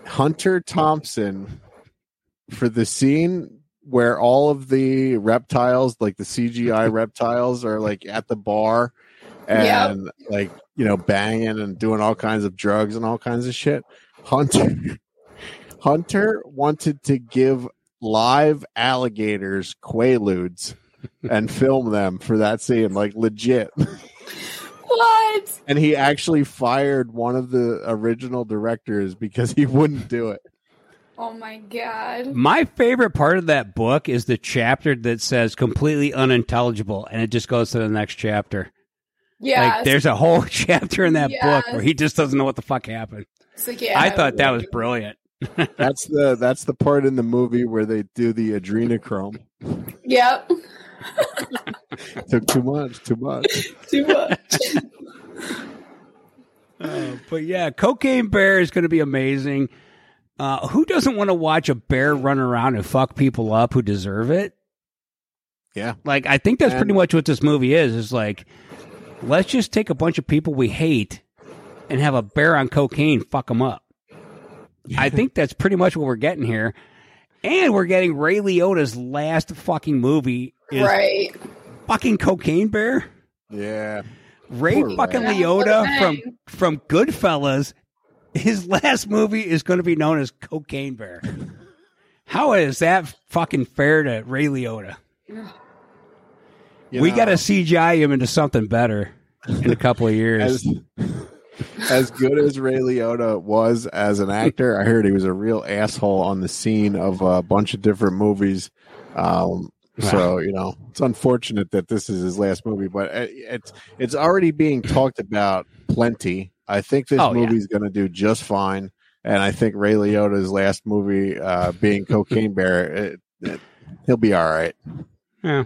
Hunter Thompson for the scene where all of the reptiles, like the CGI <laughs> reptiles, are like at the bar and like you know banging and doing all kinds of drugs and all kinds of shit. Hunter <laughs> Hunter wanted to give live alligators quaaludes and film them for that scene, like legit. What? And he actually fired one of the original directors because he wouldn't do it. Oh my god. My favorite part of that book is the chapter that says completely unintelligible and it just goes to the next chapter. Yeah. Like there's a whole <laughs> chapter in that book where he just doesn't know what the fuck happened. It's like, yeah, I thought that was brilliant. <laughs> That's the that's the part in the movie where they do the adrenochrome. Yep. <laughs> Took too much, too much. <laughs> Too much. <laughs> Uh, but yeah, Cocaine Bear is going to be amazing. Uh, who doesn't want to watch a bear run around and fuck people up who deserve it? Yeah. Like, I think that's And- pretty much what this movie is. Is like, let's just take a bunch of people we hate and have a bear on cocaine fuck them up. I think that's pretty much what we're getting here. And we're getting Ray Liotta's last fucking movie is right. fucking Cocaine Bear. Yeah. Ray Poor fucking Ray. Liotta from from Goodfellas. His last movie is going to be known as Cocaine Bear. How is that fucking fair to Ray Liotta? You we know, got to CGI him into something better in a couple of years. as as good as Ray Liotta was as an actor, I heard he was a real asshole on the scene of a bunch of different movies. Um, so you know, it's unfortunate that this is his last movie, but it's it's already being talked about plenty. I think this Oh, yeah. movie's going to do just fine, and I think Ray Liotta's last movie, uh, being Cocaine Bear, it, it, he'll be all right. Yeah.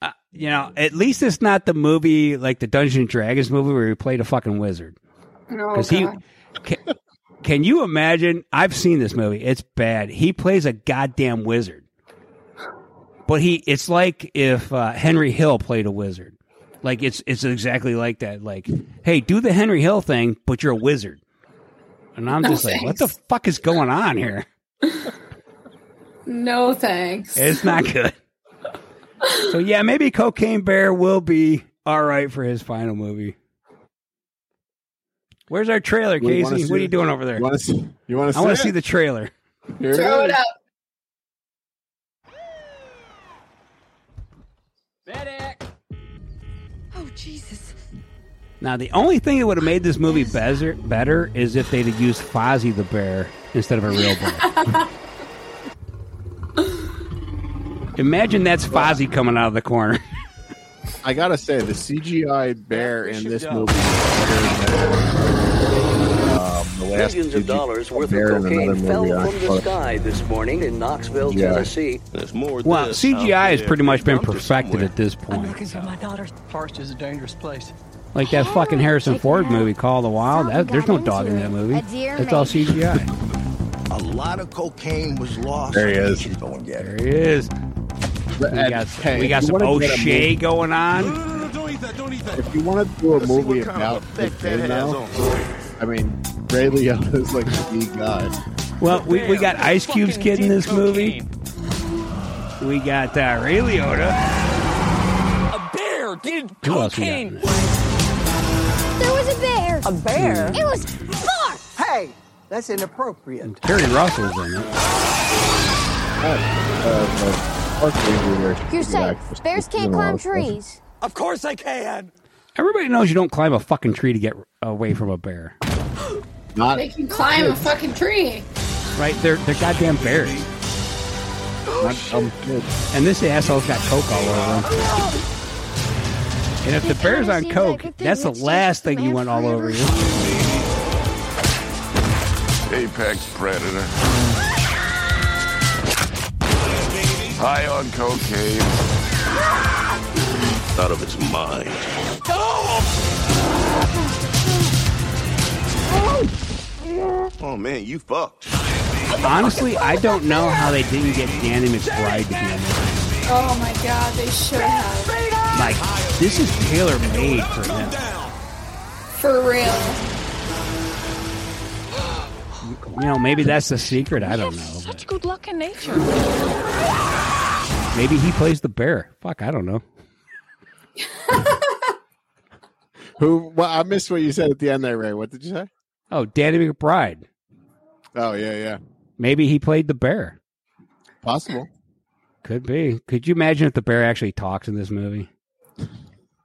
Uh, you know, at least it's not the movie like the Dungeons and Dragons movie where he played a fucking wizard. Oh, Because he can, can you imagine? I've seen this movie. It's bad. He plays a goddamn wizard, but he it's like if uh, Henry Hill played a wizard. Like it's it's exactly like that. Like, hey, do the Henry Hill thing, but you're a wizard. And I'm No just like, what the fuck is going on here? No thanks. It's not <laughs> good. so yeah, maybe Cocaine Bear will be all right for his final movie. Where's our trailer, Casey? What are you doing over there? You want to see? You want to I see? want to see the trailer. Here it Throw it is. up. Oh, Jesus. Now, the only thing that would have made this movie better, better is if they'd have used Fozzie the bear instead of a real bear. <laughs> Imagine that's Fozzie coming out of the corner. I gotta say, the CGI bear in this movie the last Millions of dollars worth of cocaine fell from the sky this morning in Knoxville, Yeah. Tennessee. There's more. Well, CGI has pretty much been perfected at this I'm point. looking for my daughter's Forest is a dangerous place. Like that fucking Harrison Ford movie, Call of the Wild. That, there's no dog in that movie. It's all CGI. <laughs> A lot of cocaine was lost. There he is. There he is. We And, got, hey, we got if you some wanna get a O'Shea movie- going on. If you want to do a movie about the kid now, I mean, Ray Liotta is like the guy. Well, we, we got Ice Cube's kid in this movie. We got uh, Ray Liotta. A bear did Who else we got in cocaine. A bear? It was four. Hey, that's inappropriate. Keri Russell's in it. Uh, uh, You're safe. Bears can't climb trees. Of course I can. Everybody knows you don't climb a fucking tree to get away from a bear. <gasps> <gasps> Not They can climb a fucking tree. right? They're they're goddamn bears. Oh, oh, not dumb kids. And this asshole's got coke all over him. Oh, and if the bear's on coke, that's the last thing you want all over you. Apex predator. High on cocaine. Out of its mind. Oh Oh, man, you fucked. Honestly, I don't know how they didn't get Danny McBride to be in this. Oh my god, they should have. Like, this is tailor made for him. For real. You know, maybe that's the secret. I don't know. Such good luck in nature. Maybe he plays the bear. Fuck, I don't know. <laughs> Who? Well, I missed what you said at the end there, Ray. What did you say? Oh, Danny McBride. Oh yeah, yeah. Maybe he played the bear. Possible. Could be. Could you imagine if the bear actually talks in this movie?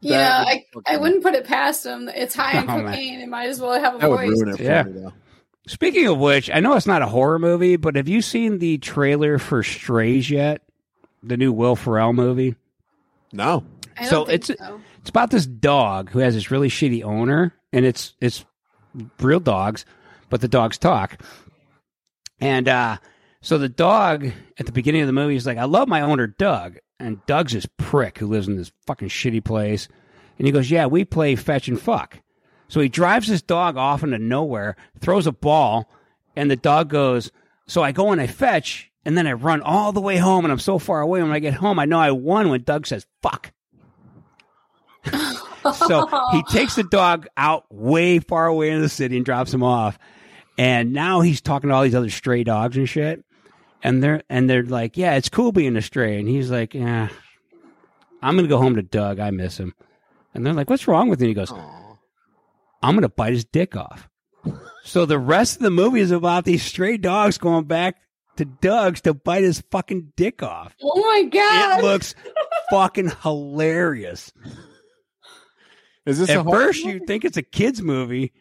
Yeah, I, I wouldn't put it past him. It's high in <laughs> Oh, man. cocaine. It might as well have a That would voice. ruin it for Yeah. me. Speaking of which, I know it's not a horror movie, but have you seen the trailer for Strays yet? The new Will Ferrell movie. No. I don't so think it's so. it's about this dog who has this really shitty owner, and it's it's real dogs, but the dogs talk. And uh, so the dog at the beginning of the movie is like, "I love my owner, Doug," and Doug's this prick who lives in this fucking shitty place, and he goes, "Yeah, we play fetch and fuck." So he drives his dog off into nowhere, throws a ball, and the dog goes. So I go and I fetch, and then I run all the way home, and I'm so far away. When I get home, I know I won when Doug says "fuck." <laughs> so <laughs> he takes the dog out way far away in the city and drops him off. And now he's talking to all these other stray dogs and shit. And they're and they're like, Yeah, it's cool being a stray. And he's like, Yeah, I'm gonna go home to Doug. I miss him. And they're like, What's wrong with him? He goes, I'm gonna bite his dick off. So the rest of the movie is about these stray dogs going back to Doug's to bite his fucking dick off. Oh my god. It looks fucking hilarious. Is this At a horror first, you think it's a kids movie,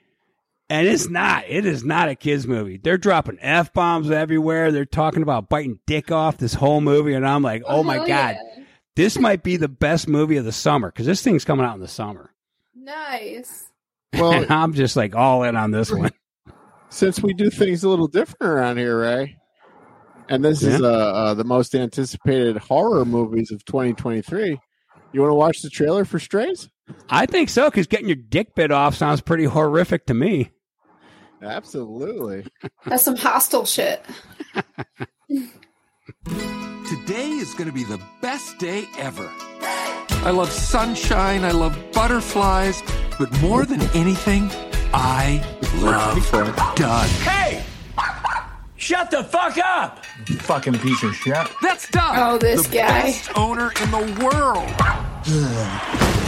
and it's not. It is not a kids movie. They're dropping f bombs everywhere. They're talking about biting dick off this whole movie, and I'm like, oh, my god, yeah. this might be the best movie of the summer because this thing's coming out in the summer. Nice. Well, and <laughs> I'm just like all in on this one. since we do things a little different around here, Ray, and this is uh, uh, the most anticipated horror movies of 2023. You want to watch the trailer for Strays? I think so because getting your dick bit off sounds pretty horrific to me. Absolutely. That's some hostile shit. Today is going to be the best day ever. I love sunshine, I love butterflies, but more than anything, I love Doug. Hey! Shut the fuck up! You fucking piece of shit. That's Doug. Oh, this the guy. best owner in the world.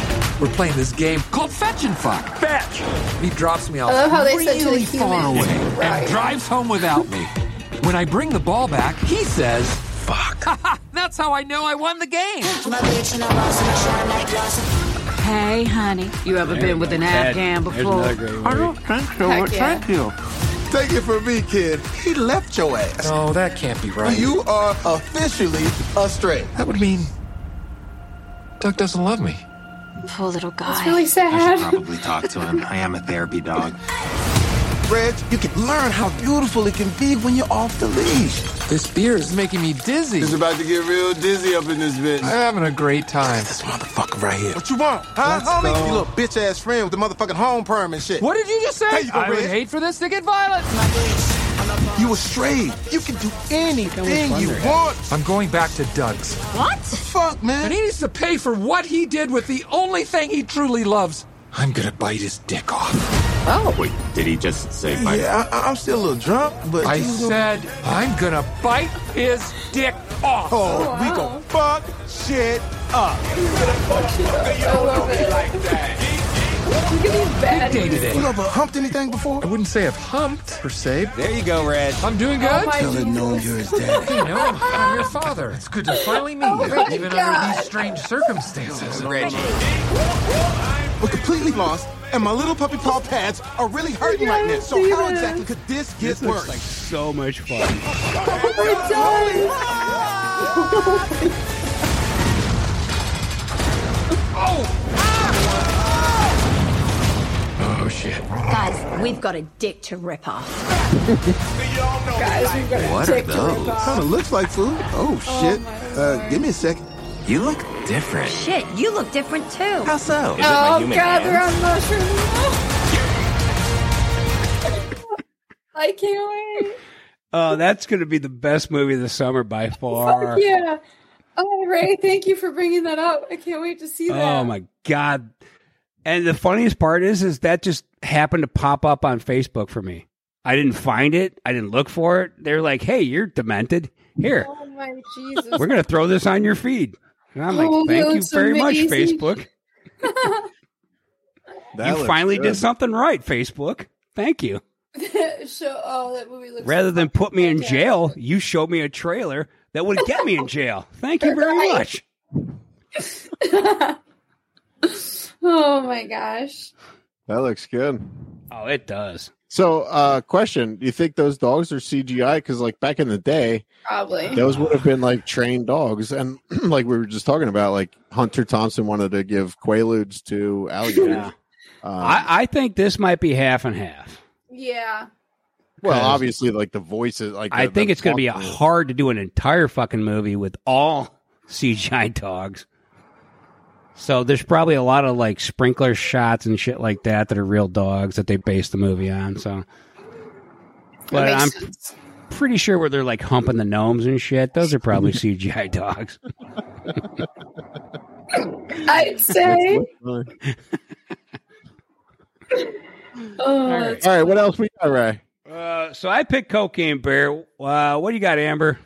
<laughs> We're playing this game called Fetch and Fuck. Fetch. He drops me off I love how they said to the really far away Right. and drives home without me. When I bring the ball back, he says, "Fuck." <laughs> That's how I know I won the game. Hey, honey, you ever been with an Afghan before? I don't think so. Heck but yeah. Thank you. Take it from me, kid. He left your ass. No, that can't be right. You are officially a stray. That would mean Doug doesn't love me. Poor little guy. It's really sad. I should probably talk to him. I am a therapy dog. Reg, you can learn how beautiful it can be when you're off the leash. This beer is making me dizzy. It's about to get real dizzy up in this bitch. I'm having a great time. This motherfucker right here. What you want? Huh, Let's homie? go. You little bitch ass friend with the motherfucking home perm and shit. What did you just say? There you go, I would hate for this to get violent. You a stray. You can do anything you want. I'm going back to Doug's. What? The fuck, man? And he needs to pay for what he did with the only thing he truly loves. I'm gonna bite his dick off. Oh. Wait, did he just say bite? Yeah, I, I'm still a little drunk, but I you said I'm gonna bite his dick off. Oh, we gonna fuck shit up. I love it. Look at these bad. You ever humped anything before? I wouldn't say I've humped per se. There you go, Red. I'm doing good. Oh my Tell him no, you're his dad. <laughs> You know, I'm, I'm your father. It's good to finally meet Oh you, my even God. under these strange circumstances. Reggie. We're completely lost, and my little puppy paw pads are really hurting right now. So how exactly could this get This looks worse? like so much fun. Oh, oh ah! Shit. Guys, we've got a dick to rip off. Guys, we've got a What are dick to rip those? off. Kind of looks like food. Oh, shit. uh, give me a second. You look different. Shit, you look different too. How so? Is it my Oh human god, they're on mushrooms. <laughs> I can't wait. Oh, that's going to be the best movie of the summer by far. Fuck yeah. Oh, Ray, thank you for bringing that up. I can't wait to see that. Oh my god! And the funniest part is, is that just happened to pop up on Facebook for me. I didn't find it. I didn't look for it. They're like, "Hey, you're demented. Here, Oh my Jesus. we're gonna throw this on your feed." And I'm like, Oh, "Thank you that's very much. Facebook. <laughs> That you finally good. did something right, Facebook. Thank you. <laughs> so, oh, that movie looks Rather than put me in jail, you showed me a trailer that would get me in <laughs> jail. Thank you very much." Oh my gosh. That looks good. Oh, it does. So, uh, question: Do you think those dogs are CGI? Because, like back in the day, Probably. those would have been like trained dogs, and <clears throat> like we were just talking about, like Hunter Thompson wanted to give quaaludes to alligators. Yeah. Um, I, I think this might be half and half. Yeah. Well, obviously, like the voices. Like I think it's going to be talking- hard to do an entire fucking movie with all <laughs> CGI dogs. So there's probably a lot of like sprinkler shots and shit like that that are real dogs that they base the movie on. So, but I'm sense. pretty sure where they're like humping the gnomes and shit, those are probably <laughs> CGI dogs. <laughs> I'd say. <laughs> All Oh, right. All right, what else we got, Ray? Uh, so I picked Cocaine Bear. Uh, what do you got, Amber?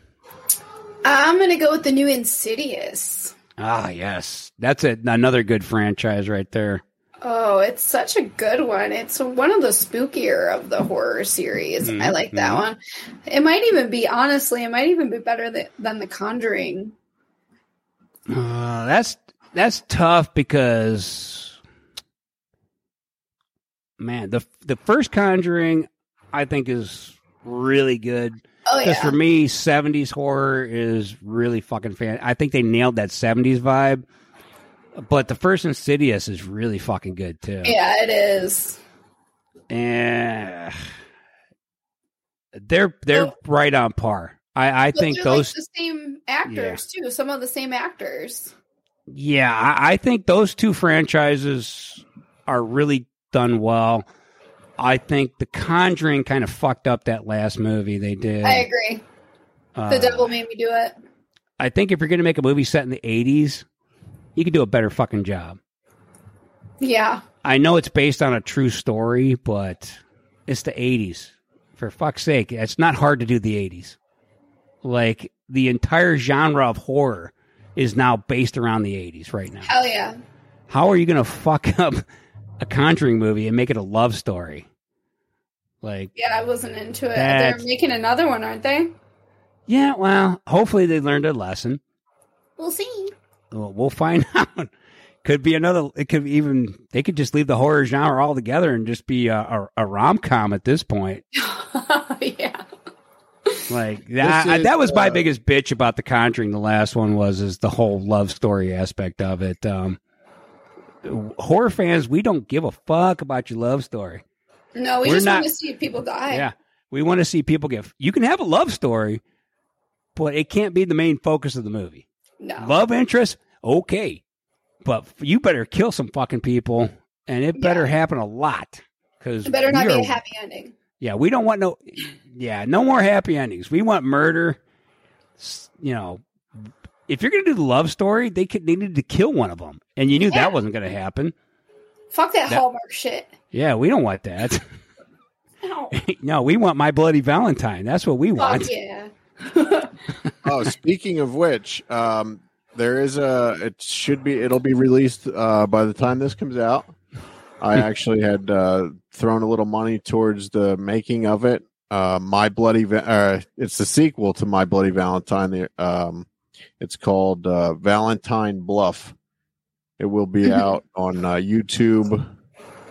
I'm gonna go with the new Insidious. Ah, yes, that's a, another good franchise right there. Oh, it's such a good one. It's one of the spookier of the horror series. I like that Mhm. one. It might even be, honestly, it might even be better than, than The Conjuring. Uh, that's that's tough because man, the the first Conjuring I think is really good. Oh, Because yeah. for me, seventies horror is really fucking fan. I think they nailed that seventies vibe. But the first Insidious is really fucking good too. Yeah, it is. And they're they're right on par. I, I But think those like the same actors too. Some of the same actors. Yeah, I, I think those two franchises are really done well. I think The Conjuring kind of fucked up that last movie they did. I agree. Uh, the devil made me do it. I think if you're going to make a movie set in the 80s, you could do a better fucking job. Yeah. I know it's based on a true story, but it's the 80s. For fuck's sake, it's not hard to do the 80s. Like, the entire genre of horror is now based around the 80s right now. Hell yeah. How are you going to fuck up a Conjuring movie and make it a love story? Like, Yeah, I wasn't into it. They're making another one, aren't they? yeah, well, hopefully they learned a lesson. We'll see. Well, we'll find <laughs> out. Could be another. It could even. They could just leave the horror genre altogether and just be a, a, a rom com at this point. <laughs> yeah. Like that. Is, that was my uh, biggest bitch about the Conjuring. The last one was is the whole love story aspect of it. Um, horror fans, we don't give a fuck about your love story. No, we We're just not- want to see people die. Yeah, we want to see people get. You can have a love story, but it can't be the main focus of the movie. No. Love interest, okay, but you better kill some fucking people, and it better happen a lot. Because It better not be a happy ending. Yeah, we don't want no. Yeah, no more happy endings. We want murder. You know, if you're gonna do the love story, they could they needed to kill one of them, and you knew Yeah. that wasn't gonna happen. Fuck that, That- Hallmark shit. Yeah, we don't want that. <laughs> <laughs> No. no, we want my bloody Valentine. That's what we want. Yeah. <laughs> oh, speaking of which, um, there is a. It should be. It'll be released uh, by the time this comes out. I actually had uh, thrown a little money towards the making of it. Uh, My Bloody, Va- uh, it's the sequel to My Bloody Valentine. The, Um, it's called uh, Valentine Bluff. It will be out on uh, YouTube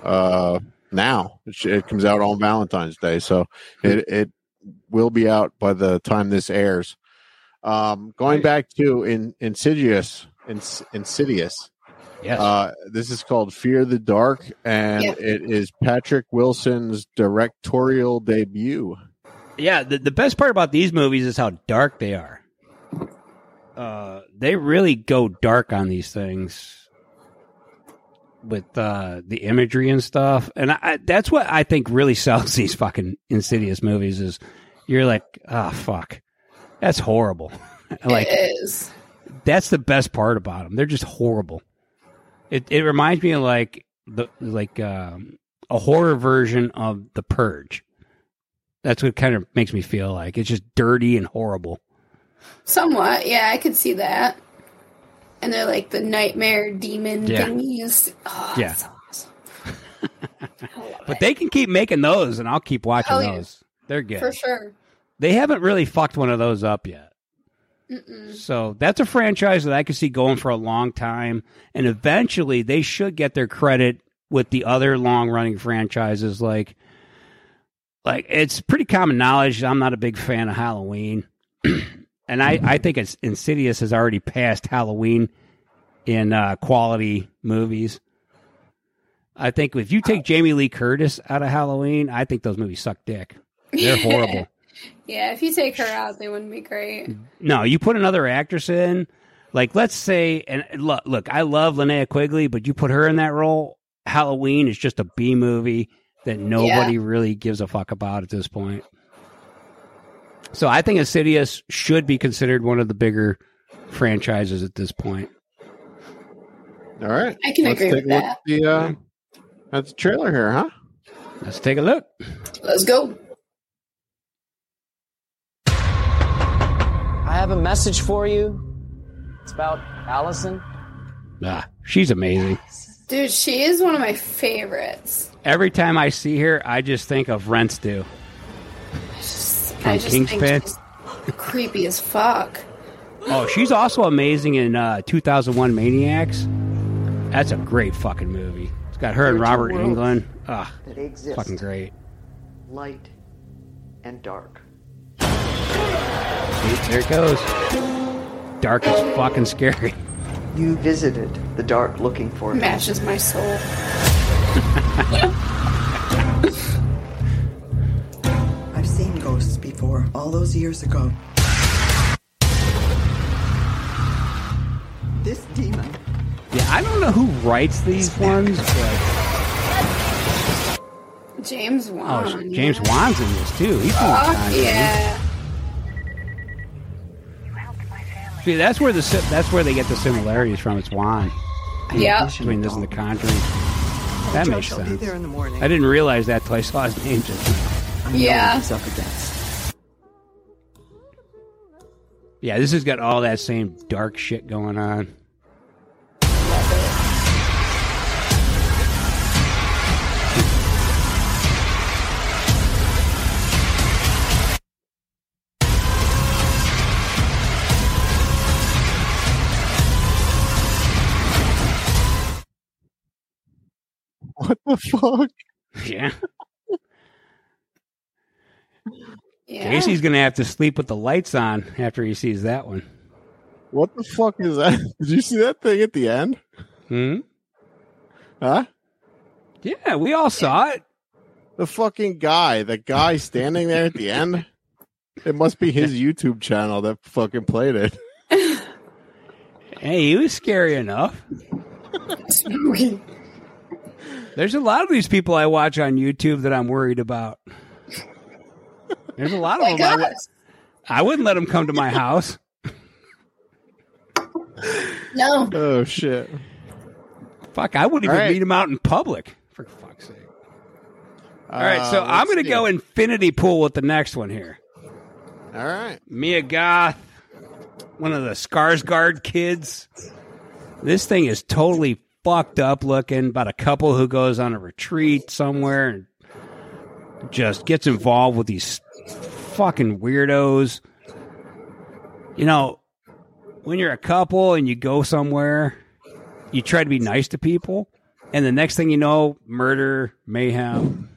uh, now. It, it comes out on Valentine's Day, so it it will be out by the time this airs. Um, going back to in, Insidious, Ins- Insidious. Yes. Uh, this is called Fear the Dark, and Yep. it is Patrick Wilson's directorial debut. Yeah, the, the best part about these movies is how dark they are. Uh, they really go dark on these things with uh, the imagery and stuff, and I, that's what I think really <laughs> sells these fucking Insidious movies. Is you're like, ah, fuck, that's horrible. <laughs> like, it is. that's the best part about them. They're just horrible. It it reminds me of like the like um, a horror version of The Purge. That's what kind of makes me feel like it's just dirty and horrible. Somewhat, yeah, I could see that. And they're like the nightmare demon Yeah. thingies. Oh, yeah, <laughs> but they can keep making those, and I'll keep watching Hell yeah. those. They're good. for sure. They haven't really fucked one of those up yet. Mm-mm. So that's a franchise that I could see going for a long time, and eventually they should get their credit with the other long running franchises. Like, like it's pretty common knowledge. I'm not a big fan of Halloween, <clears throat> and I I think it's Insidious has already passed Halloween in uh, quality movies. I think if you take Jamie Lee Curtis out of Halloween, I think those movies suck dick. They're horrible. <laughs> Yeah, if you take her out, they wouldn't be great. No, you put another actress in, like let's say, and look, look, I love Linnea Quigley, but you put her in that role. Halloween is just a B movie that nobody really gives a fuck about at this point. So I think Insidious should be considered one of the bigger franchises at this point. All right, I can Let's agree take with a look that. at The uh, that's the trailer here, huh? Let's take a look. Let's go. I have a message for you. It's about Allison. Ah, she's amazing. Dude, she is one of my favorites. Every time I see her, I just think of Rents Do I from just Kingpin. think creepy as fuck. Oh, she's also amazing in uh, 2001 Maniacs. That's a great fucking movie. It's got her and There's a Robert Englund. Ah, that exists. fucking great. Light and dark. See, there it goes. Dark is fucking scary. You visited the dark looking for him. Matches my soul. <laughs> all those years ago. This demon. Yeah, I don't know who writes these ones, but James oh, Wan. oh, James Wan's in this too. He's from Fuck Conjuring. yeah. See, that's where the that's where they get the similarities from. It's Wan. Yeah. Between this and the Conjuring. That makes Josh, be sense. there in the morning. I didn't realize that till I saw his name just now. I know Yeah. up against. Yeah, this has got all that same dark shit going on. What the fuck? <laughs> Yeah. Yeah. Casey's gonna have to sleep with the lights on after he sees that one. What the fuck is that? <laughs> Did you see that thing at the end? Hmm. Huh? Yeah, we all saw it. The fucking guy, the guy standing there at the <laughs> end. It must be his YouTube channel that fucking played it. <laughs> Hey, he was scary enough. There's a lot of these people I watch on YouTube that I'm worried about. There's a lot of <laughs> my them. I, would, I wouldn't let them come to my house. <laughs> No. Oh shit! Fuck, I wouldn't even All right. meet them out in public. For fuck's sake. All right, so Uh, I'm going to see. go infinity pool with the next one here. All right. Mia Goth, one of the Skarsgård kids. This thing is totally fucked up looking about a couple who goes on a retreat somewhere and just gets involved with these fucking weirdos. You know, when you're a couple and you go somewhere, you try to be nice to people, and the next thing you know, murder, mayhem.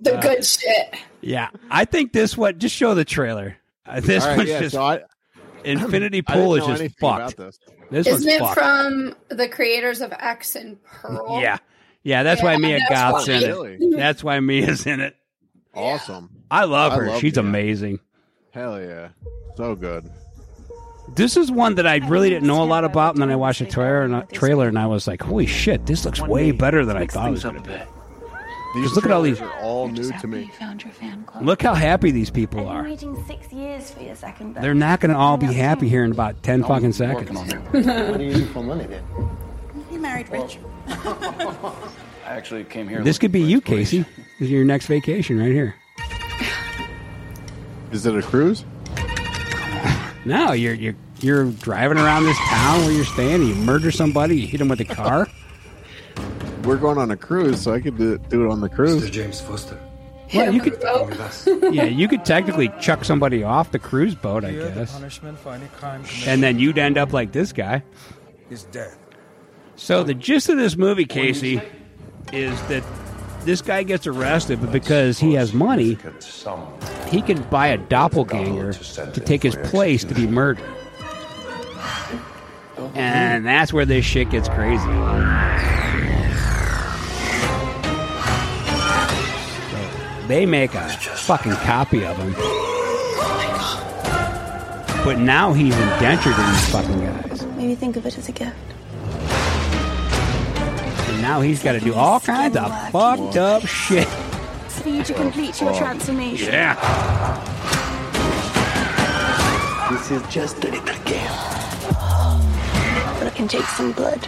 The Uh, good shit. Yeah, I think this one. Just show the trailer. Uh, this All right, one's yeah, just so I- Infinity <clears throat> Pool is just fucked. about this. This Isn't it fucked. from the creators of X and Pearl? Yeah, yeah. That's why Mia that's Goth's in funny. it. That's why Mia's in it. Awesome. I love I her. love She's Mia. amazing. Hell yeah. So good. This is one that I really didn't know a lot about, and then I watched the trailer and, uh, trailer, and I was like, "Holy shit, this looks way better than I thought it was going to be." These look at all these. trailers are all new to me. Found your fan club. Look how happy these people are. waiting six years for your second. They're not going to all be happy here in about ten fucking seconds. <laughs> what do you do for money then? You married rich. <laughs> I actually came here. This could be you, Casey. This is your next vacation right here. Is it a cruise? <laughs> No, you're you're you're driving around this town where you're staying. And you murder somebody. You hit them with a car. <laughs> We're going on a cruise, so I could do, do it on the cruise. James Foster. Well, you could. Oh. Yeah, you could technically chuck somebody off the cruise boat, I Here, the guess, punishment for any crime and then you'd end up like this guy. is death. So the gist of this movie, Casey, is that this guy gets arrested, but because he has money, he can buy a doppelganger to take his place to be murdered. And that's where this shit gets crazy. They make a fucking copy of him. But now he's indentured to these fucking guys. Maybe think of it as a gift. And now he's got to do all kinds of fucked up shit. For you to complete your transformation. Yeah. This is just a little game. But I can take some blood.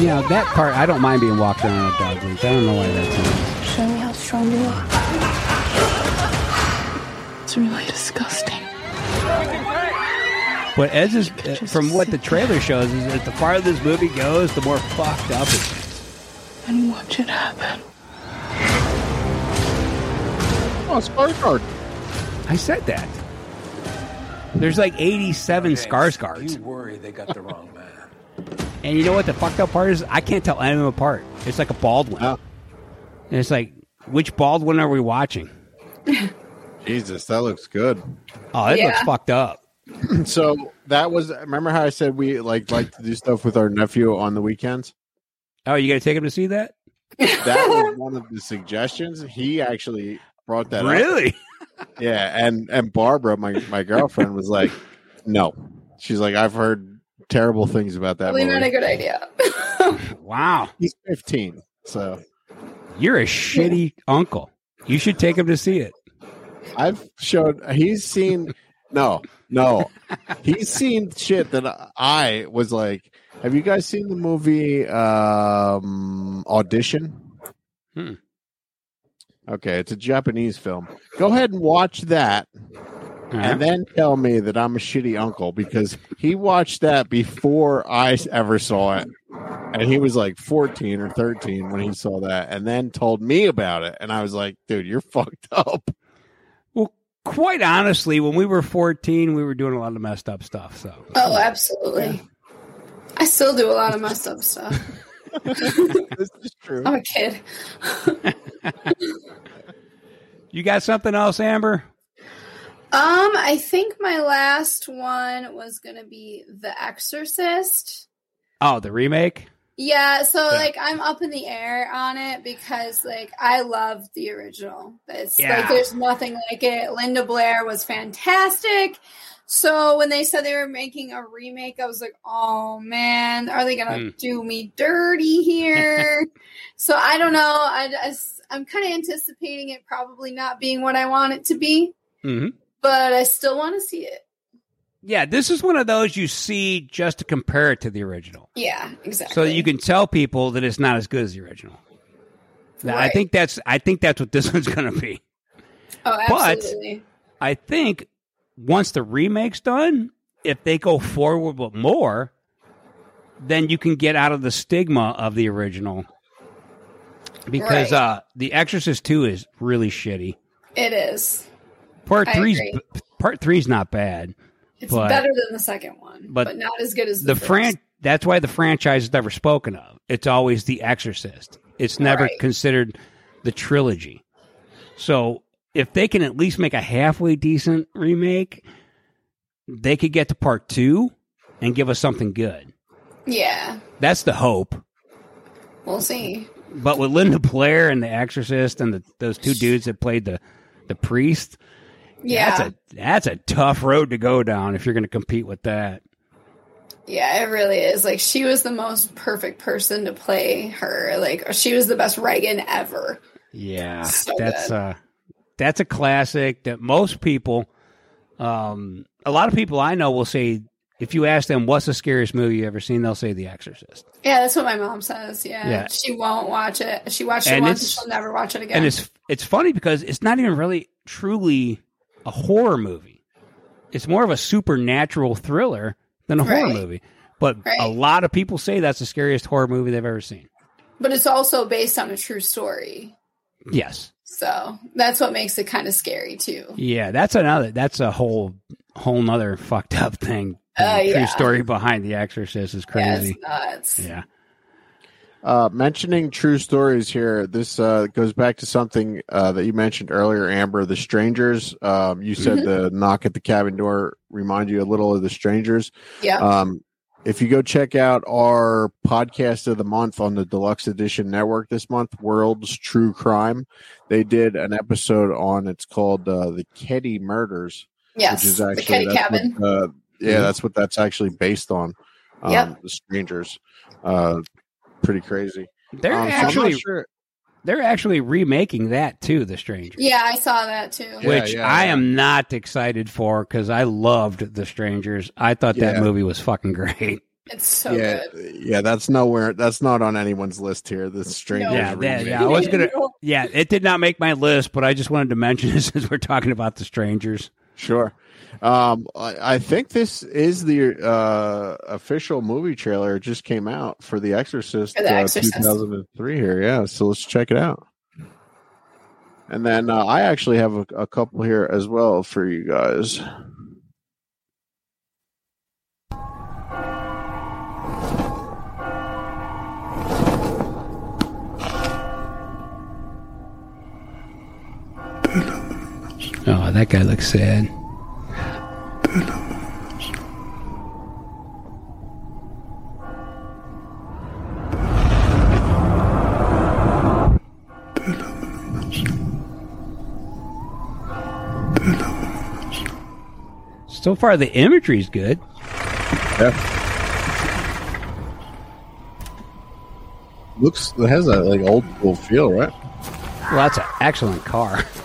You know, that part, I don't mind being walked around on a dog leash. I don't know why that's in it. Show me how strong you are. It's really disgusting. But as is, uh, from what the trailer shows, is that the farther this movie goes, the more fucked up it is. And watch it happen. Oh, Skarsgård. I said that. There's like 87 Skarsgårds. You worry they got the wrong man. <laughs> And you know what the fucked up part is? I can't tell any of them apart. It's like a Baldwin. And it's like, which Baldwin are we watching? <laughs> Jesus, that looks good. Oh, it looks fucked up. <clears throat> so that was. Remember how I said we like like to do stuff with our nephew on the weekends? Oh, you got to take him to see that? That was <laughs> one of the suggestions. He actually brought that up. Really? <laughs> Yeah, and and Barbara, my my girlfriend, was like, "No." She's like, "I've heard terrible things about that Probably not a good idea. <laughs> Wow. He's 15, so You're a shitty uncle. You should take him to see it. I've showed. He's seen. No, no, he's seen shit that I was like. Have you guys seen the movie um, Audition? Hmm. Okay, it's a Japanese film. Go ahead and watch that, and then tell me that I'm a shitty uncle because he watched that before I ever saw it, and he was like 14 or 13 when he saw that, and then told me about it, and I was like, "Dude, you're fucked up." Well, quite honestly, when we were 14, we were doing a lot of messed up stuff. So Oh, absolutely. I still do a lot of messed up stuff. <laughs> this is true. I'm a kid. <laughs> you got something else, Amber? Um, I think my last one was gonna be The Exorcist. Oh, the remake? Yeah, so like I'm up in the air on it because like I love the original. It's Yeah. like there's nothing like it. Linda Blair was fantastic. So when they said they were making a remake, I was like, "Oh man, are they gonna Hmm. do me dirty here?" <laughs> so I don't know. I just, I'm kind of anticipating it probably not being what I want it to be, hmm but I still want to see it. Yeah, this is one of those you see just to compare it to the original. Yeah, exactly. So you can tell people that it's not as good as the original. Now, I think that's I think that's what this <laughs> one's going to be. Oh, absolutely. But- I think once the remake's done, if they go forward with more, then you can get out of the stigma of the original. Because Right. uh The Exorcist 2 is really shitty. It is. Part I 3's agree. part 3's not bad. It's but better than the second one, but but, not as good as the, the fran that's why the franchise is never spoken of. It's always The Exorcist. It's never Right. considered the trilogy. So if they can at least make a halfway decent remake, they could get to part two and give us something good. Yeah, That's the hope. we'll see. But with Linda Blair and The Exorcist and the, those two dudes that played the the priest, Yeah, that's a that's a tough road to go down if you're going to compete with that. yeah, it really is. Like she was the most perfect person to play her. Like she was the best Regan ever. Yeah, So that's good. uh that's a classic that most people um a lot of people I know will say if you ask them what's the scariest movie you ever seen, they'll say The Exorcist. Yeah, that's what my mom says. Yeah, Yeah. she won't watch it. She watched it And once, and she'll never watch it again. And it's it's funny because it's not even really truly a horror movie. It's more of a supernatural thriller than a horror movie. But a lot of people say that's the scariest horror movie they've ever seen. but it's also based on a true story. Yes. So that's what makes it kind of scary too. Yeah, that's another that's a whole whole nother fucked up thing. Uh, true yeah. story behind The Exorcist is Yeah, crazy. it's nuts. Yeah. Uh, mentioning true stories here, this uh, goes back to something uh, that you mentioned earlier, Amber. The Strangers. Um, you said Mhm. the knock at the cabin door remind you a little of the Strangers. Yeah. Um, if you go check out our podcast of the month on the Deluxe Edition Network this month, World's True Crime, they did an episode on. It's called uh, the Keddie Murders. Yes, which is the actually Keddie that's Cabin. What, uh, yeah, Mhm. that's what that's actually based on. Um, Yep. The Strangers. Pretty crazy. They're Um, so I'm not actually sure- they're actually remaking that too, The Stranger. Yeah, I saw that too. Yeah, which yeah, I yeah. am not excited for because I loved The Strangers. I thought that movie was fucking great. <laughs> It's so yeah, good. yeah, that's nowhere. That's not on anyone's list here. The Strangers. Yeah, that, yeah, I was gonna. <laughs> Yeah, it did not make my list, but I just wanted to mention it <laughs> since we're talking about The Strangers. Sure. Um, I, I think this is the uh, official movie trailer. It just came out for The Exorcist, For The uh, 2003 here. Yeah, so let's check it out. And then uh, I actually have a, a couple here as well for you guys. Oh, that guy looks sad. So far, the imagery is good. Yeah. Looks it has that like old school feel, right? Well, that's an excellent car. <laughs>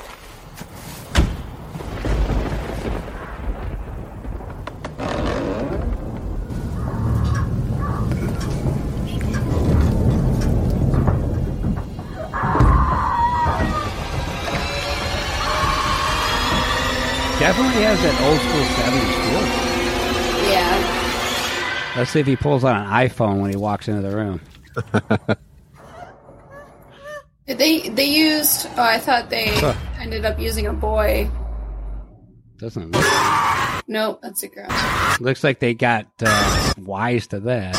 Definitely has that old school 70s feel. Yeah. Let's see if he pulls out an iPhone when he walks into the room. <laughs> They they used. Oh, I thought they Huh. ended up using a boy. Doesn't look. Nope, that's a girl. Looks like they got uh, wise to that.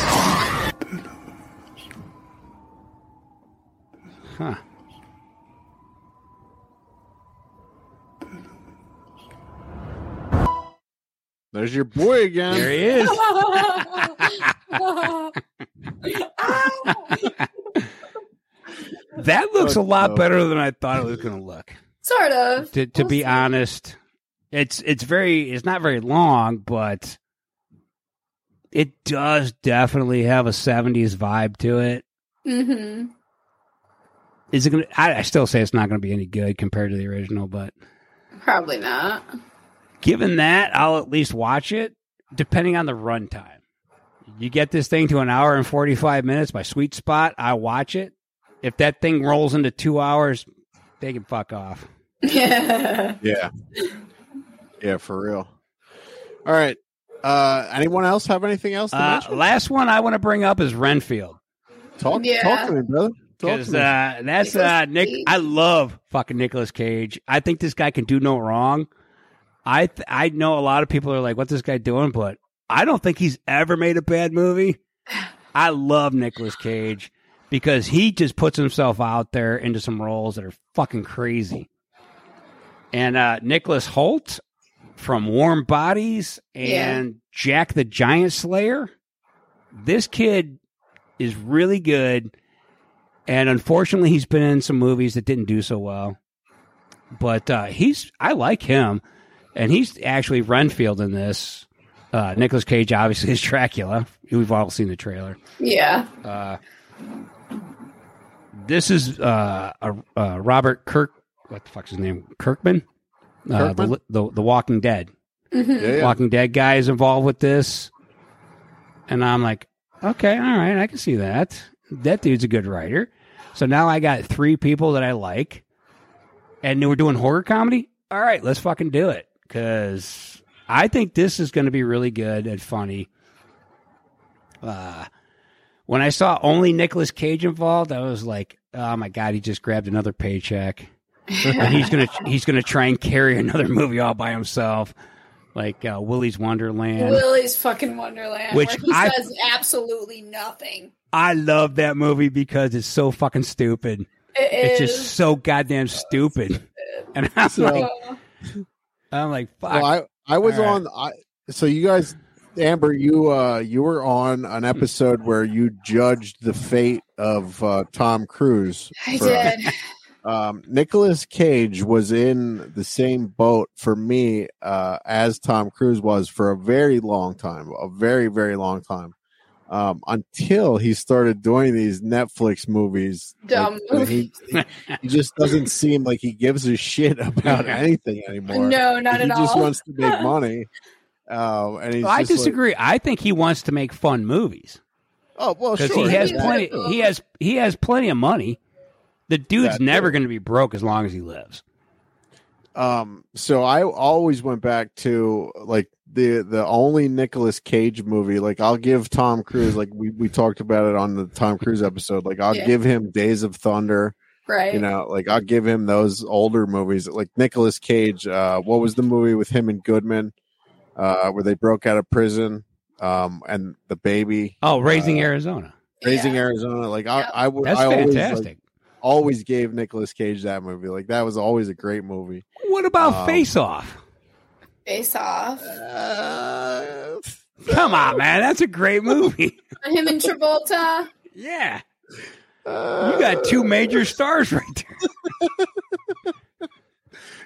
Huh. There's your boy again. There he is. <laughs> That looks a lot Oh, better than I thought it was going to look. sort of. To, to be honest, it's it's very it's not very long, but it does definitely have a '70s vibe to it. Mm-hmm. Is it going? to I, I still say it's not going to be any good compared to the original, but Probably not. Given that, I'll at least watch it, depending on the runtime. You get this thing to an hour and 45 minutes my sweet spot, I watch it. If that thing rolls into two hours, they can fuck off. Yeah. Yeah. Yeah, for real. All right. Uh, anyone else have anything else to Uh, last one I want to bring up is Renfield. Talk, Yeah. talk to me, brother. Because uh, that's uh, Nick. I love fucking Nicolas Cage. I think this guy can do no wrong. I th- I know a lot of people are like, "What's this guy doing?" But I don't think he's ever made a bad movie. I love Nicolas Cage because he just puts himself out there into some roles that are fucking crazy. And uh, Nicholas Hoult from Warm Bodies and Jack the Giant Slayer. This kid is really good. And unfortunately, he's been in some movies that didn't do so well. But uh, he's, I like him. And he's actually Renfield in this. Uh, Nicolas Cage obviously is Dracula. We've all seen the trailer. Yeah. Uh, this is uh, a, uh, Robert Kirk. What the fuck's his name? Kirkman. Uh, the, Kirkman? the the Walking Dead. Mhm. Yeah, yeah. Walking Dead guy is involved with this, and I'm like, okay, all right, I can see that. That dude's a good writer. So now I got three people that I like, and we're doing horror comedy. All right, let's fucking do it because I think this is going to be really good and funny. Uh, when I saw only Nicolas Cage involved, I was like, oh my god, he just grabbed another paycheck. and he's gonna <laughs> he's gonna try and carry another movie all by himself, like uh, Willy's Wonderland. Willy's fucking Wonderland, Which where he I- says absolutely nothing. I love that movie because it's so fucking stupid. It it's is. just so goddamn stupid. And I'm So- like, I'm like, fuck. Well, I I was All right. on. I, so you guys, Amber, you uh you were on an episode where you judged the fate of uh, Tom Cruise. I for- did. <laughs> Um, Nicolas Cage was in the same boat for me uh, as Tom Cruise was for a very long time, a very very long time. Um, until he started doing these Netflix movies, Dumb Like, he, he just doesn't seem like he gives a shit about <laughs> anything anymore. No, not he at all. He just wants to make money. Um, and he's I just like- disagree. I think he wants to make fun movies oh well, because sure. he has yeah. plenty. He has he has plenty of money. The dude's That never going to be broke as long as he lives. Um, so I always went back to like the the only Nicolas Cage movie. Like I'll give Tom Cruise, like we we talked about it on the Tom Cruise episode. Like I'll Yeah. give him Days of Thunder. Right. You know, like I'll give him those older movies. Like Nicolas Cage. Uh, what was the movie with him and Goodman, uh, where they broke out of prison, um, and the baby. Oh, Raising uh, Arizona. Raising Arizona. Like I, I would. That's I always, like, fantastic. always gave Nicolas Cage that movie. Like that was always a great movie. What about Um, Face Off? Face off. Uh, Come on, man, that's a great movie. <laughs> Him and Travolta. yeah, you got two major stars right there. <laughs>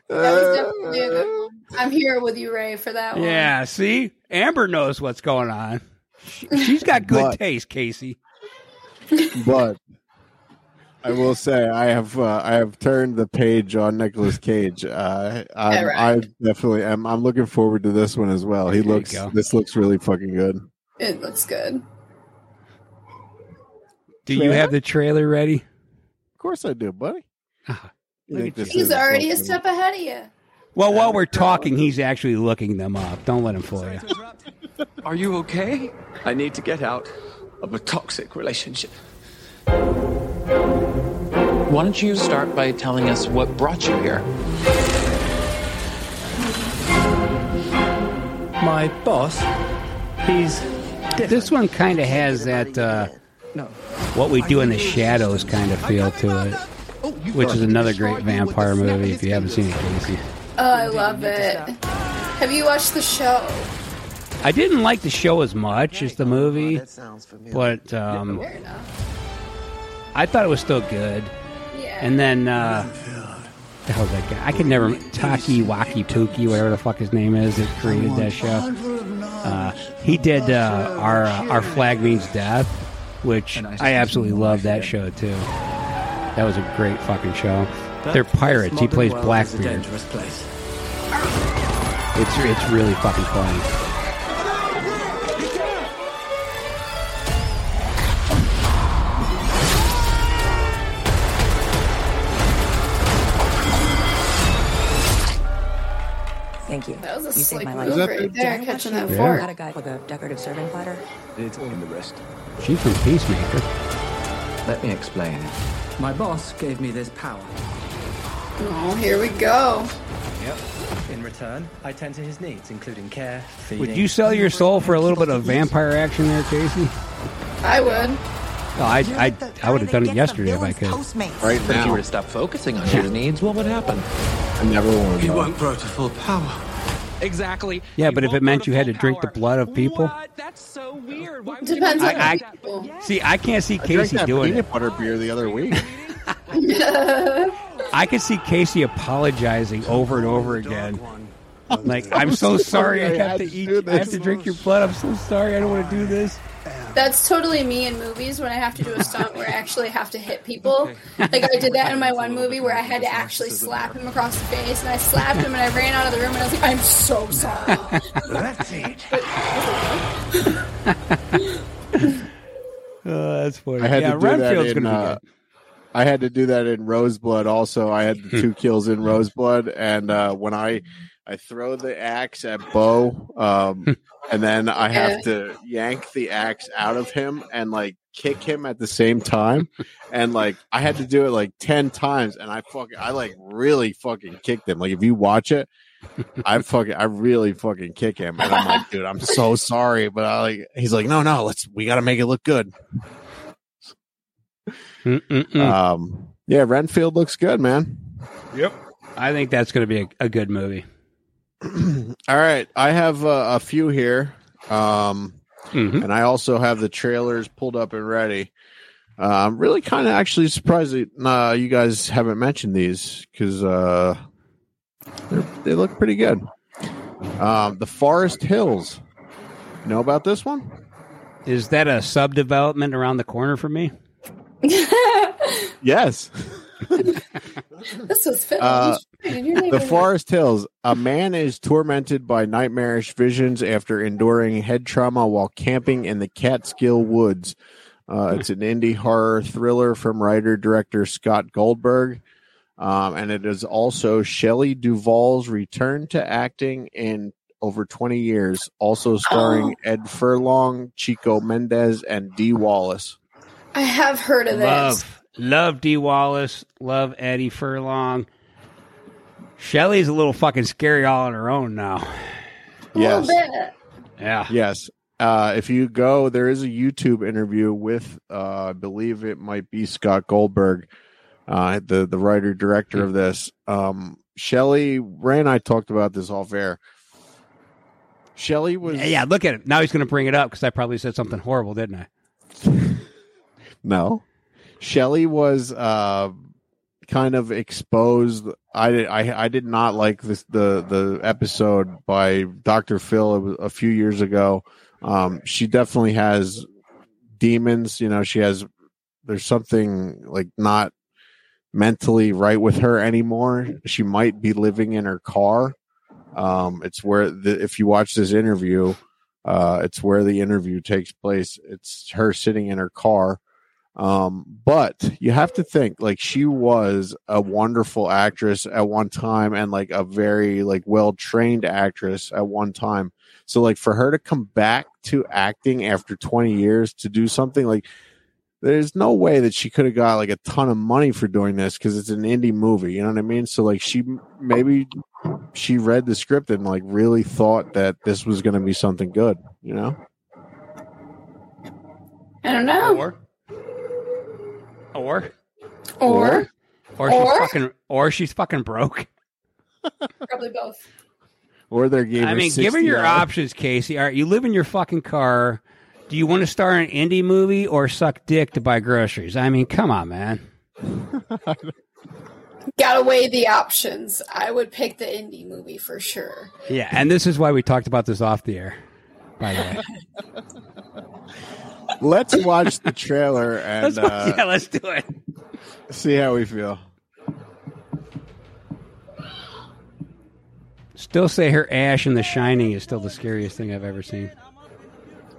That was definitely a good one. I'm here with you, Ray, for that one. Yeah, see, Amber knows what's going on. She, she's got good But- taste, Casey. but I will say I have uh, I have turned the page on Nicolas Cage. Uh, I'm, Alright. I definitely am. I'm looking forward to this one as well. He There looks. This looks really fucking good. It looks good. Do you have the trailer ready? Of course I do, buddy. Ah, You look think at you. this He's already a step ahead of you. Well, while we're talking, he's actually looking them up. Don't let him fool you. Are you okay? I need to get out of a toxic relationship. Why don't you start by telling us what brought you here? My boss, he's This one kind of has that uh, what we do in the shadows kind of feel to it, which is another great vampire movie. If you haven't seen it, Casey, Oh, I love it. Have you watched the show? I didn't like the show as much as the movie, but um, Fair enough. I thought it was still good. Yeah. And then uh, the hell's that guy? I can never Taki Waki Tuki, whatever the fuck his name is, that created that show. Uh, he did uh, our uh, our flag means death, which I absolutely love that show too. That was a great fucking show. They're pirates. He plays Blackbeard. It's it's really fucking funny. Thank you. That was a you saved slick my move life. right there, catching that Yeah. fork. Got a guy with a decorative serving platter. It's in the wrist. She's from Peacemaker. Let me explain. My boss gave me this power. Oh, here we go. Yep. In return, I tend to his needs, including care, feeding. Would you sell your soul for a little bit of vampire action there, Casey? I would. Oh, I I, I would have done it yesterday if I could. Right But if you now. were to stop focusing on his needs, what would happen? I never want He to. won't grow to full power. Exactly. Yeah, but if it meant you had to drink the blood of people, That's so weird. Why Depends on I- the people. see, I can't see I drank Casey that doing peanut it. butter beer the other week. <laughs> I could see Casey apologizing over and over again. Like, I'm so <laughs> sorry. I have to eat. I have to drink your blood. I'm so sorry. I don't want to do this. That's totally me in movies when I have to do a stunt where I actually have to hit people. Like I did that in my one movie where I had to actually slap him across the face, and I slapped him, and I ran out of the room, and I was like, "I'm so sorry." That's it. <laughs> Oh, that's funny. I had yeah, to do Renfield's that in. gonna be Uh, good. I had to do that in Roseblood. Also, I had the two kills in Roseblood, and uh, when I I throw the axe at Bo, um, <laughs> and then I have to yank the axe out of him and like kick him at the same time, and like I had to do it like ten times, and I fucking I like really fucking kicked him. Like if you watch it. I <laughs> fucking, I really fucking kick him, and I'm like, dude, I'm so sorry, but I like, he's like, no, no, let's, we got to make it look good. Mm-mm-mm. Um, yeah, Renfield looks good, man. Yep. I think that's going to be a, a good movie. <clears throat> All right, I have uh, a few here, um, Mhm. and I also have the trailers pulled up and ready. Uh, I'm really kind of actually surprised that uh, you guys haven't mentioned these because uh, they're- they look pretty good. Um, the Forest Hills. You know about this one? Is that a sub development around the corner for me? <laughs> Yes. <laughs> <laughs> this was filmed. Uh, the neighborhood. Forest Hills. A man is tormented by nightmarish visions after enduring head trauma while camping in the Catskill Woods. Uh, it's an indie horror thriller from writer director Scott Goldberg. Um, and it is also Shelley Duvall's return to acting in over 20 years, also starring <gasps> Ed Furlong, Chiko Mendez, and Dee Wallace. I have heard of this. Love, love Dee Wallace. Love Eddie Furlong. Shelley's a little fucking scary all on her own now. A Yes. little bit. Yeah. Yes. Uh, if you go, there is a YouTube interview with, uh, I believe it might be Scott Goldberg, uh, the the writer director of this. Um, Shelley Ray and I talked about this off air. Shelley was Yeah, yeah, look at it. Now he's going to bring it up because I probably said something horrible, didn't I? <laughs> no. Shelley was uh, kind of exposed. I, did- I I did not like this the the episode by Dr. Phil a few years ago. Um, she definitely has demons. You know, she has there's something like not mentally right with her anymore. She might be living in her car. Um, it's where the, if you watch this interview, uh, it's where the interview takes place. It's her sitting in her car. Um, but you have to think like she was a wonderful actress at one time and like a very like well trained actress at one time. So like for her to come back to acting after 20 years to do something like there's no way that she could have got like a ton of money for doing this because it's an indie movie. You know what I mean? So like she maybe she read the script and like really thought that this was going to be something good. You know? I don't know. Or, or, Or, or she's Or? fucking, or she's fucking broke. probably both. Or they're gave. I her mean, given your $60. options, Casey, all right, you live in your fucking car. Do you want to star in an indie movie or suck dick to buy groceries? I mean, come on, man. <laughs> Gotta weigh the options. I would pick the indie movie for sure. Yeah, and this is why we talked about this off the air. By the way, <laughs> Let's <laughs> watch the trailer and Let's- uh, yeah, let's do it. see how we feel. Still say her Ash in The Shining is still the scariest thing I've ever seen.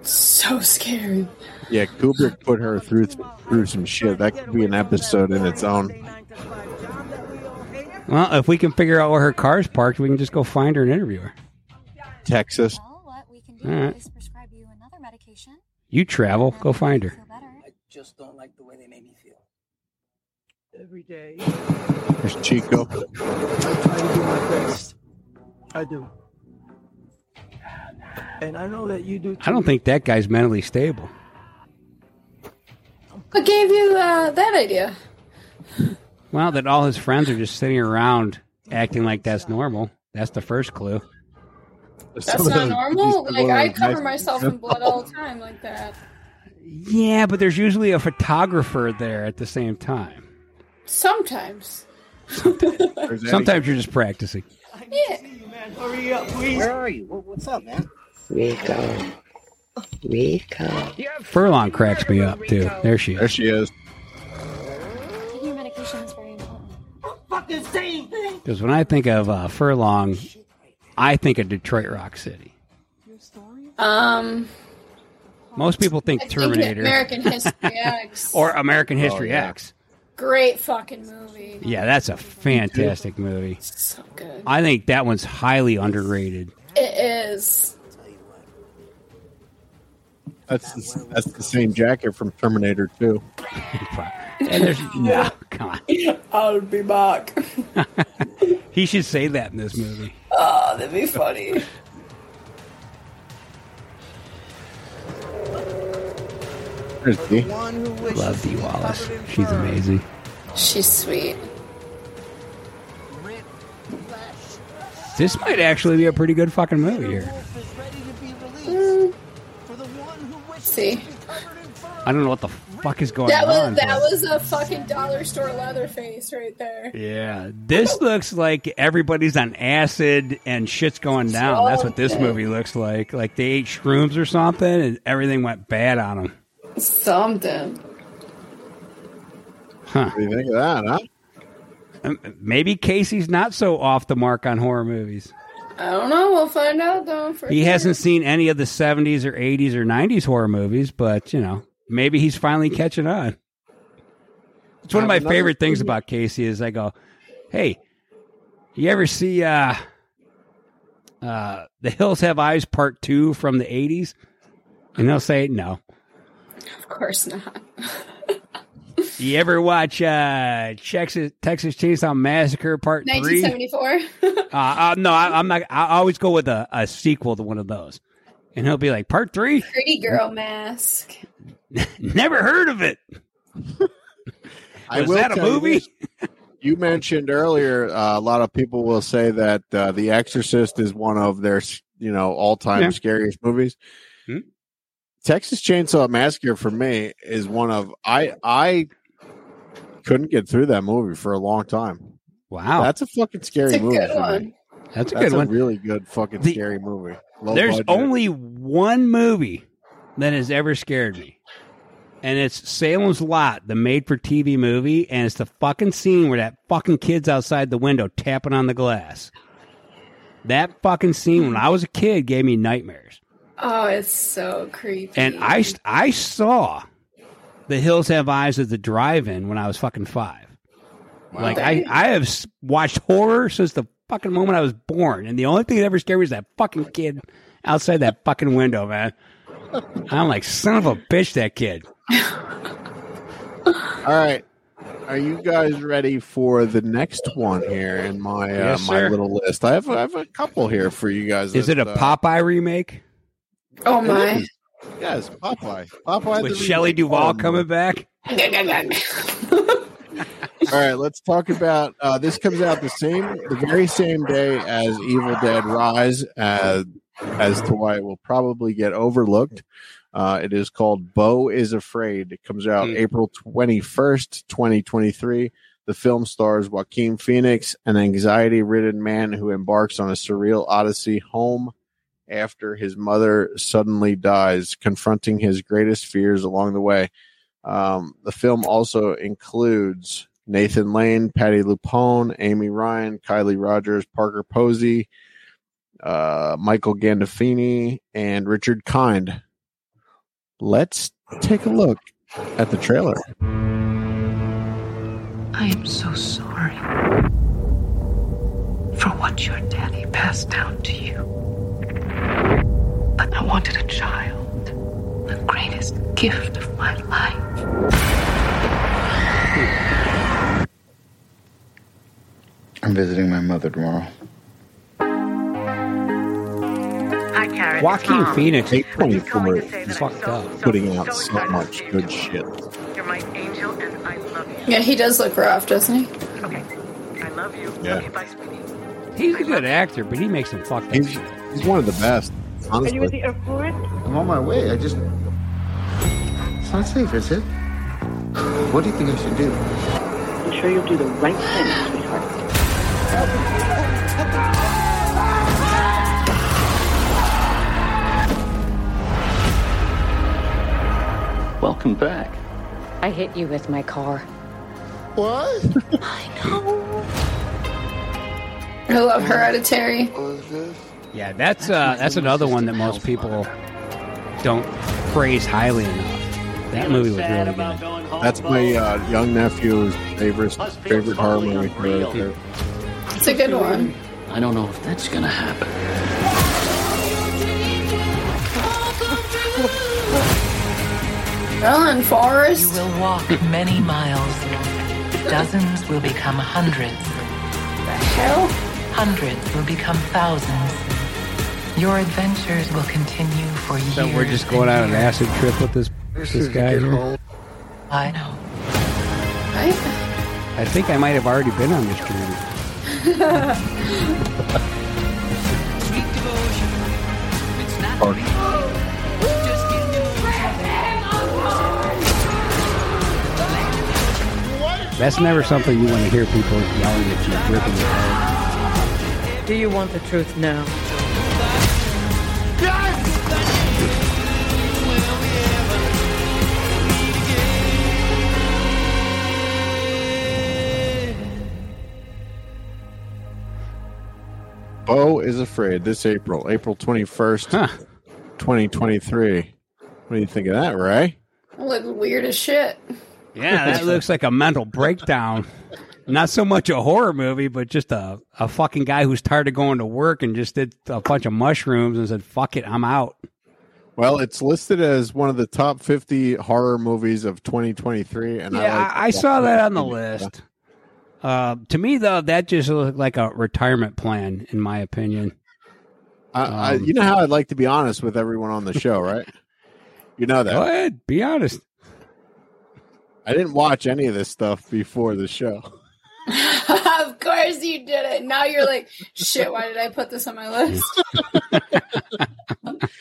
So scary. Yeah, Kubrick put her through through some shit. That could be an episode in its own. Well, if we can figure out where her car's parked, we can just go find her and interview her. Texas. All right. You travel. Go find her. I just don't like the way they made me feel. Every day, There's Chico. I try to do my best. I do. And I know that you do too. I don't think that guy's mentally stable. What gave you uh, that idea? Well, that all his friends are just sitting around acting like that's normal. That's the first clue. That's not normal. Like I cover myself in <laughs> blood all the time, like that. Yeah, but there's usually a photographer there at the same time. Sometimes. <laughs> Sometimes you're just practicing. Yeah. Hurry up, please. Where are you? What's up, man? Rico. Rico. Furlong cracks me up too. There she There is. she is. Taking your medication is very important. Fucking same thing. Because when I think of uh, Furlong, I think of Detroit Rock City. Um. Most people think I think Terminator American History <laughs> X. or American History yeah. X. Great fucking movie. Yeah, that's a fantastic movie. So good. I think that one's highly underrated. It is. That's the, that's the same jacket from Terminator 2. <laughs> And there's no, come on. <laughs> I'll be back. He should say that in this movie. Oh, that'd be funny. There's D. Love Dee Wallace. She's amazing. She's sweet. This might actually be a pretty good fucking movie here. Mm. See, I don't know what the fuck is going that was on. that was a fucking dollar store Leatherface right there. Yeah, this looks like everybody's on acid and shit's going down. That's what this movie looks like. Like they ate shrooms or something, and everything went bad on them. Something. Huh? What do you think of that, huh? Um, Maybe Casey's not so off the mark on horror movies. I don't know. We'll find out though. For He sure. hasn't seen any of the 70s or 80s or 90s horror movies, but, you know, maybe he's finally catching on. It's one of Uh, my favorite things about Casey is I go, "Hey, you ever see uh uh The Hills Have Eyes part 2 from the 80s?" And they'll say, "No." Of course not. You ever watch uh Texas Texas Chainsaw Massacre part 3? 1974. Uh, uh, no, I, I'm not. I always go with a, a sequel to one of those, and he'll be like, "Part three? Pretty girl mask. <laughs> Never heard of it. I Was will that a tell you movie? You mentioned earlier, uh, a lot of people will say that uh, The Exorcist is one of their, you know, all-time Yeah. scariest movies. Hmm. Texas Chainsaw Massacre for me is one of I I couldn't get through that movie for a long time. Wow, That's a fucking scary It's a movie. good one. That's a That's good a one. really good fucking The- scary movie. Low There's budget. only one movie that has ever scared me, and it's Salem's Lot, the made-for-TV movie, and it's the fucking scene where that fucking kid's outside the window tapping on the glass. That fucking scene when I was a kid gave me nightmares. Oh, it's so creepy. And I, I saw The Hills Have Eyes at the drive-in when I was fucking five. Like I, I have watched horror since the fucking moment I was born, and the only thing that ever scared me is that fucking kid outside that fucking window, man. I'm like, son of a bitch, that kid. All right. Are you guys ready for the next one here in my uh, Yes, my sir. little list? I have I have a couple here for you guys. Is that, it a uh, Popeye remake oh my. Yes, Popeye. Popeye with the Shelley. Duvall Um, coming back? <laughs> All right, let's talk about uh, this. Comes out the same, the very same day as Evil Dead Rise, uh, as to why it will probably get overlooked. Uh, it is called Beau is Afraid. It comes out Hmm. April twenty first, twenty twenty three. The film stars Joaquin Phoenix, an anxiety-ridden man who embarks on a surreal odyssey home after his mother suddenly dies, confronting his greatest fears along the way. Um, the film also includes Nathan Lane, Patti LuPone, Amy Ryan, Kylie Rogers, Parker Posey, uh, Michael Gandolfini, and Richard Kind. Let's take a look at the trailer. I am so sorry. For what your daddy passed down to you. But I wanted a child, the greatest gift of my life. I'm visiting my mother tomorrow. Hi, Karen. Joaquin Phoenix is pretty 24 fucked up. putting out so much good shit. You're my angel, and I love you. Yeah, he does look rough, doesn't he? Okay. I love you. Yeah. Okay, bye, sweetie. He's a good actor, but he makes some fucked up He's, shit. he's one of the best, honestly. airport? I'm on my way. I just. It's not safe, is it? What do you think I should do? I'm sure you'll do the right thing, sweetheart. Welcome back. I hit you with my car. What? I know. I love Hereditary. Yeah, that's uh, that's another one that most people don't praise highly enough. That movie was really good. That's my uh, young nephew's favorite favorite horror movie. Right there. It's a good one. I don't know if that's gonna happen. Ellen You will walk many miles. Dozens will become hundreds. The Hell. Hundreds will become thousands. Your adventures will continue for years. So we're just going on an acid trip with this this guy here. I know. Right? I think I might have already been on this journey. <laughs> That's never something you want to hear people yelling at you, ripping your head. Do you want the truth now? Beau is afraid this April, April twenty first, twenty twenty three. What do you think of that, Ray? Look weird as shit. Yeah, that looks like a mental breakdown. Not so much a horror movie, but just a, a fucking guy who's tired of going to work and just did a bunch of mushrooms and said, fuck it, I'm out. Well, it's listed as one of the top fifty horror movies of twenty twenty three, and Yeah, I, like I, I saw that on the list. Uh, to me, though, that just looked like a retirement plan, in my opinion. I, I, Um, you know how I'd like to be honest with everyone on the show, right? You know that. Go ahead, be honest. I didn't watch any of this stuff before the show. <laughs> of course you did it. Now you're like, shit, why did I put this on my list? <laughs>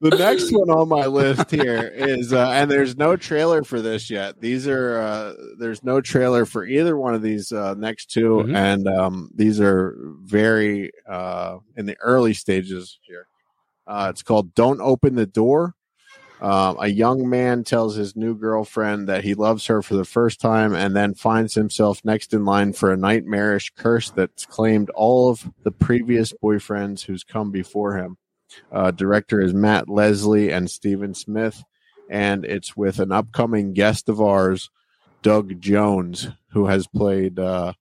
The next one on my list here is, uh, and there's no trailer for this yet. These are, uh, there's no trailer for either one of these uh, next 2 Mhm. and um, these are very uh, in the early stages here. Uh, it's called "Don't Open the Door." Um, a young man tells his new girlfriend that he loves her for the first time, and then finds himself next in line for a nightmarish curse that's claimed all of the previous boyfriends who's come before him. Uh, director is Matt Leslie and Stephen Smith, and it's with an upcoming guest of ours, Doug Jones, who has played uh,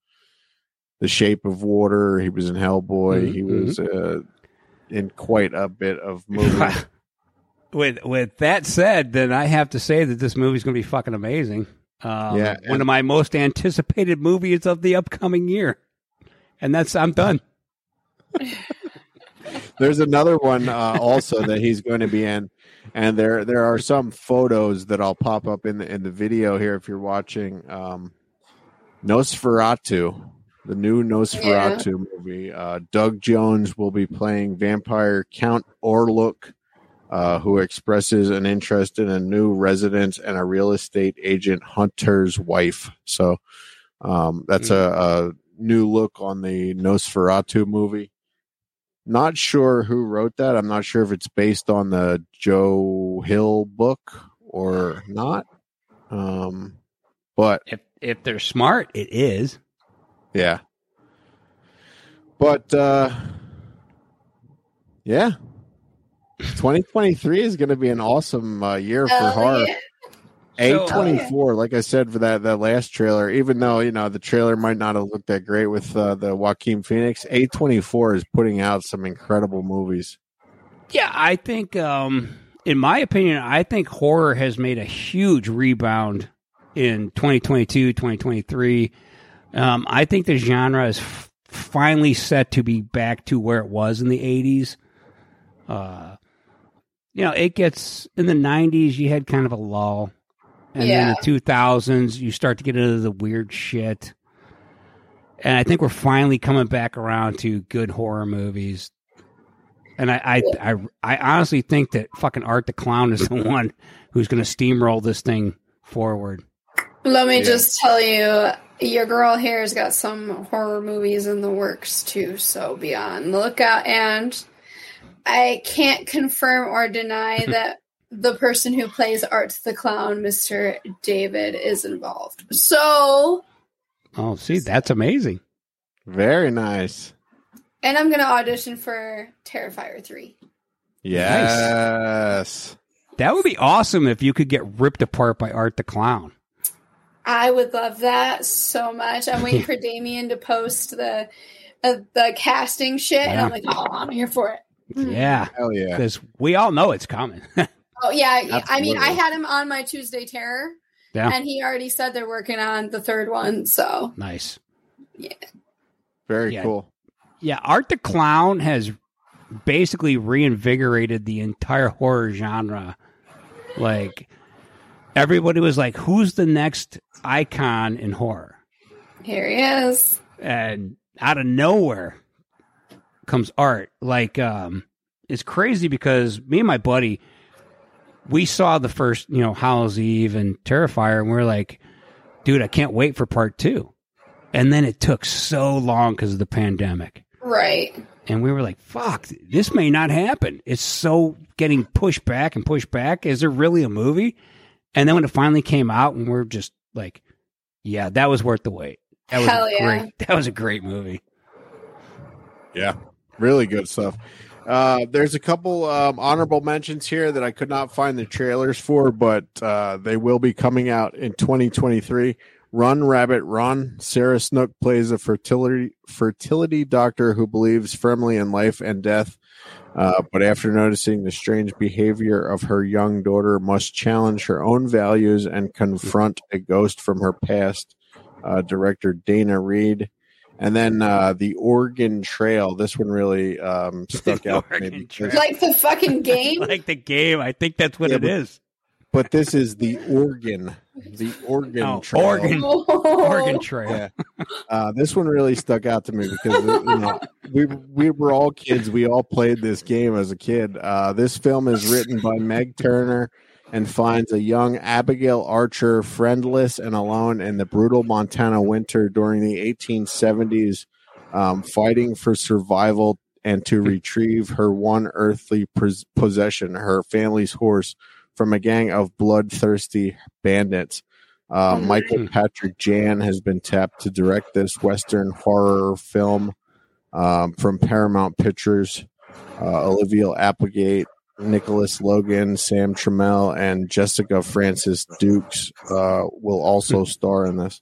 The Shape of Water. He was in Hellboy. Mhm, he was uh, in quite a bit of movies. <laughs> With with that said, then I have to say that this movie's going to be fucking amazing. Um, Yeah, one of my most anticipated movies of the upcoming year, and that's I'm done. <laughs> There's another one uh, also that he's going to be in, and there there are some photos that I'll pop up in the in the video here if you're watching. Um, Nosferatu, the new Nosferatu movie. Uh, Doug Jones will be playing vampire Count Orlok, uh, who expresses an interest in a new residence and a real estate agent hunter's wife. So um, that's a, a new look on the Nosferatu movie. Not sure who wrote that. I'm not sure if it's based on the Joe Hill book or not. Um, but if if they're smart, it is. Yeah. But uh yeah. 2023 is going to be an awesome uh, year for Hell horror. yeah. A twenty four, like I said for that that last trailer, even though you know the trailer might not have looked that great with uh, the Joaquin Phoenix, A twenty four is putting out some incredible movies. Yeah, I think, um, in my opinion, I think horror has made a huge rebound in 2022, 2023. Um, I think the genre is f- finally set to be back to where it was in the 80s. Uh, you know, it gets in the 90s, you had kind of a lull. And Yeah. then the 2000s, you start to get into the weird shit. And I think we're finally coming back around to good horror movies. And I, I, I, I honestly think that fucking Art the Clown is the <laughs> one who's going to steamroll this thing forward. Let me Yeah. just tell you, your girl here's got some horror movies in the works too, so be on the lookout. And I can't confirm or deny that the person who plays Art the Clown, Mr. David, is involved. So, Oh, see, that's amazing. Very nice. and I'm going to audition for Terrifier 3. Yes. That would be awesome if you could get ripped apart by Art the Clown. I would love that so much. I'm waiting <laughs> for Damien to post the uh, the casting shit, and I'm like, oh, I'm here for it. Mm-hmm. Yeah. Hell yeah. Because we all know it's coming. <laughs> Oh yeah, yeah. I mean, I had him on my Tuesday Terror, Yeah. and he already said they're working on the third one. So nice. Yeah. Very Yeah. cool. Yeah, Art the Clown has basically reinvigorated the entire horror genre. Like everybody was like, "Who's the next icon in horror?" here he is. And out of nowhere comes Art. Like, um, it's crazy because me and my buddy, we saw the first, you know, Hallow's Eve and Terrifier, and we are like, "Dude, I can't wait for part two. And then it took so long because of the pandemic. Right. And we were like, fuck, this may not happen. It's so getting pushed back and pushed back. Is there really a movie? And then when it finally came out, and we're just like, yeah, that was worth the wait. That was Hell a yeah. great. <laughs> That was a great movie. Yeah, really good stuff. Uh, there's a couple um, honorable mentions here that I could not find the trailers for, but uh, they will be coming out in 2023. Run Rabbit Run. Sarah Snook plays a fertility fertility doctor who believes firmly in life and death, uh, but after noticing the strange behavior of her young daughter, must challenge her own values and confront a ghost from her past. Uh, director Daina Reid. And then uh, the Oregon Trail. This one really um, <laughs> stuck out to me. because- Like the fucking <laughs> game. like the game. I think that's what Yeah, it but- is. But this is the Oregon, the Oregon Oh, Trail. Oregon, Oregon Trail. Yeah. Uh, this one really stuck out to me because you know we we were all kids. We all played this game as a kid. Uh, this film is written by Meg Turner and finds a young Abigail Archer friendless and alone in the brutal Montana winter during the 1870s, um, fighting for survival and to retrieve her one earthly pos- possession, her family's horse, from a gang of bloodthirsty bandits. Uh, Michael Patrick Jann has been tapped to direct this Western horror film um, from Paramount Pictures. Uh, Olivia Applegate, Nicholas Logan, Sam Trammell, and Jessica Frances Dukes uh, will also star in this.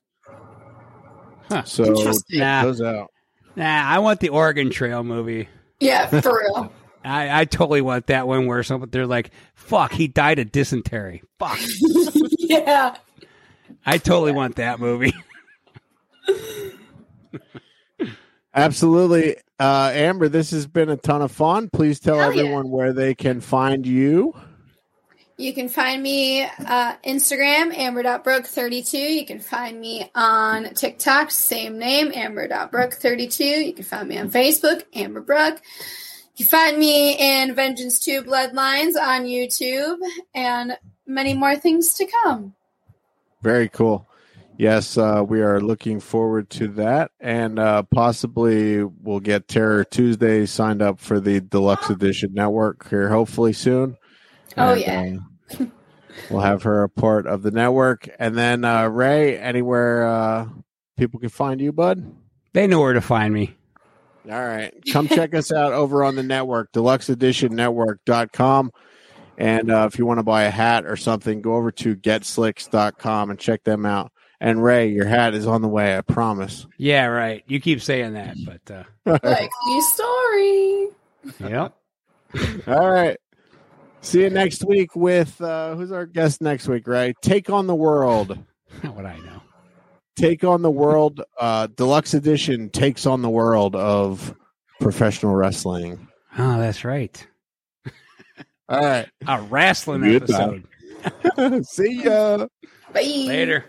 So Interesting. check those out. Nah, I want the Oregon Trail movie. Yeah, for real. <laughs> I, I totally want that one where someone they're like, "Fuck, he died of dysentery." Fuck, <laughs> yeah. I totally want that movie. <laughs> Absolutely. Uh, Amber, this has been a ton of fun. Please tell Hell yeah. everyone where they can find you. You can find me uh, Instagram, amber.brooke32. You can find me on TikTok, same name, amber.brooke32. You can find me on Facebook, Amber Brooke. You can find me in Vengeance 2 Bloodlines on YouTube and many more things to come. Very cool. Yes, uh, we are looking forward to that, and uh, possibly we'll get Terror Tuesday signed up for the deluxe edition network here, hopefully soon. Oh, And, yeah. uh, we'll have her a part of the network, and then uh, Ray, anywhere uh, people can find you, bud. They know where to find me. All right. Come check us out over on the network, deluxeeditionnetwork.com. And uh, if you want to buy a hat or something, go over to getslicks.com and check them out. And Ray, your hat is on the way, I promise. Yeah, right. You keep saying that, but uh, <laughs> like new story. yep. <laughs> All right. See you next week with uh, who's our guest next week, right? Take on the World. <laughs> what I know. Take on the World uh, Deluxe Edition takes on the world of professional wrestling. Oh, that's right. All right. A wrestling Goodbye. episode. See ya. Bye. Later.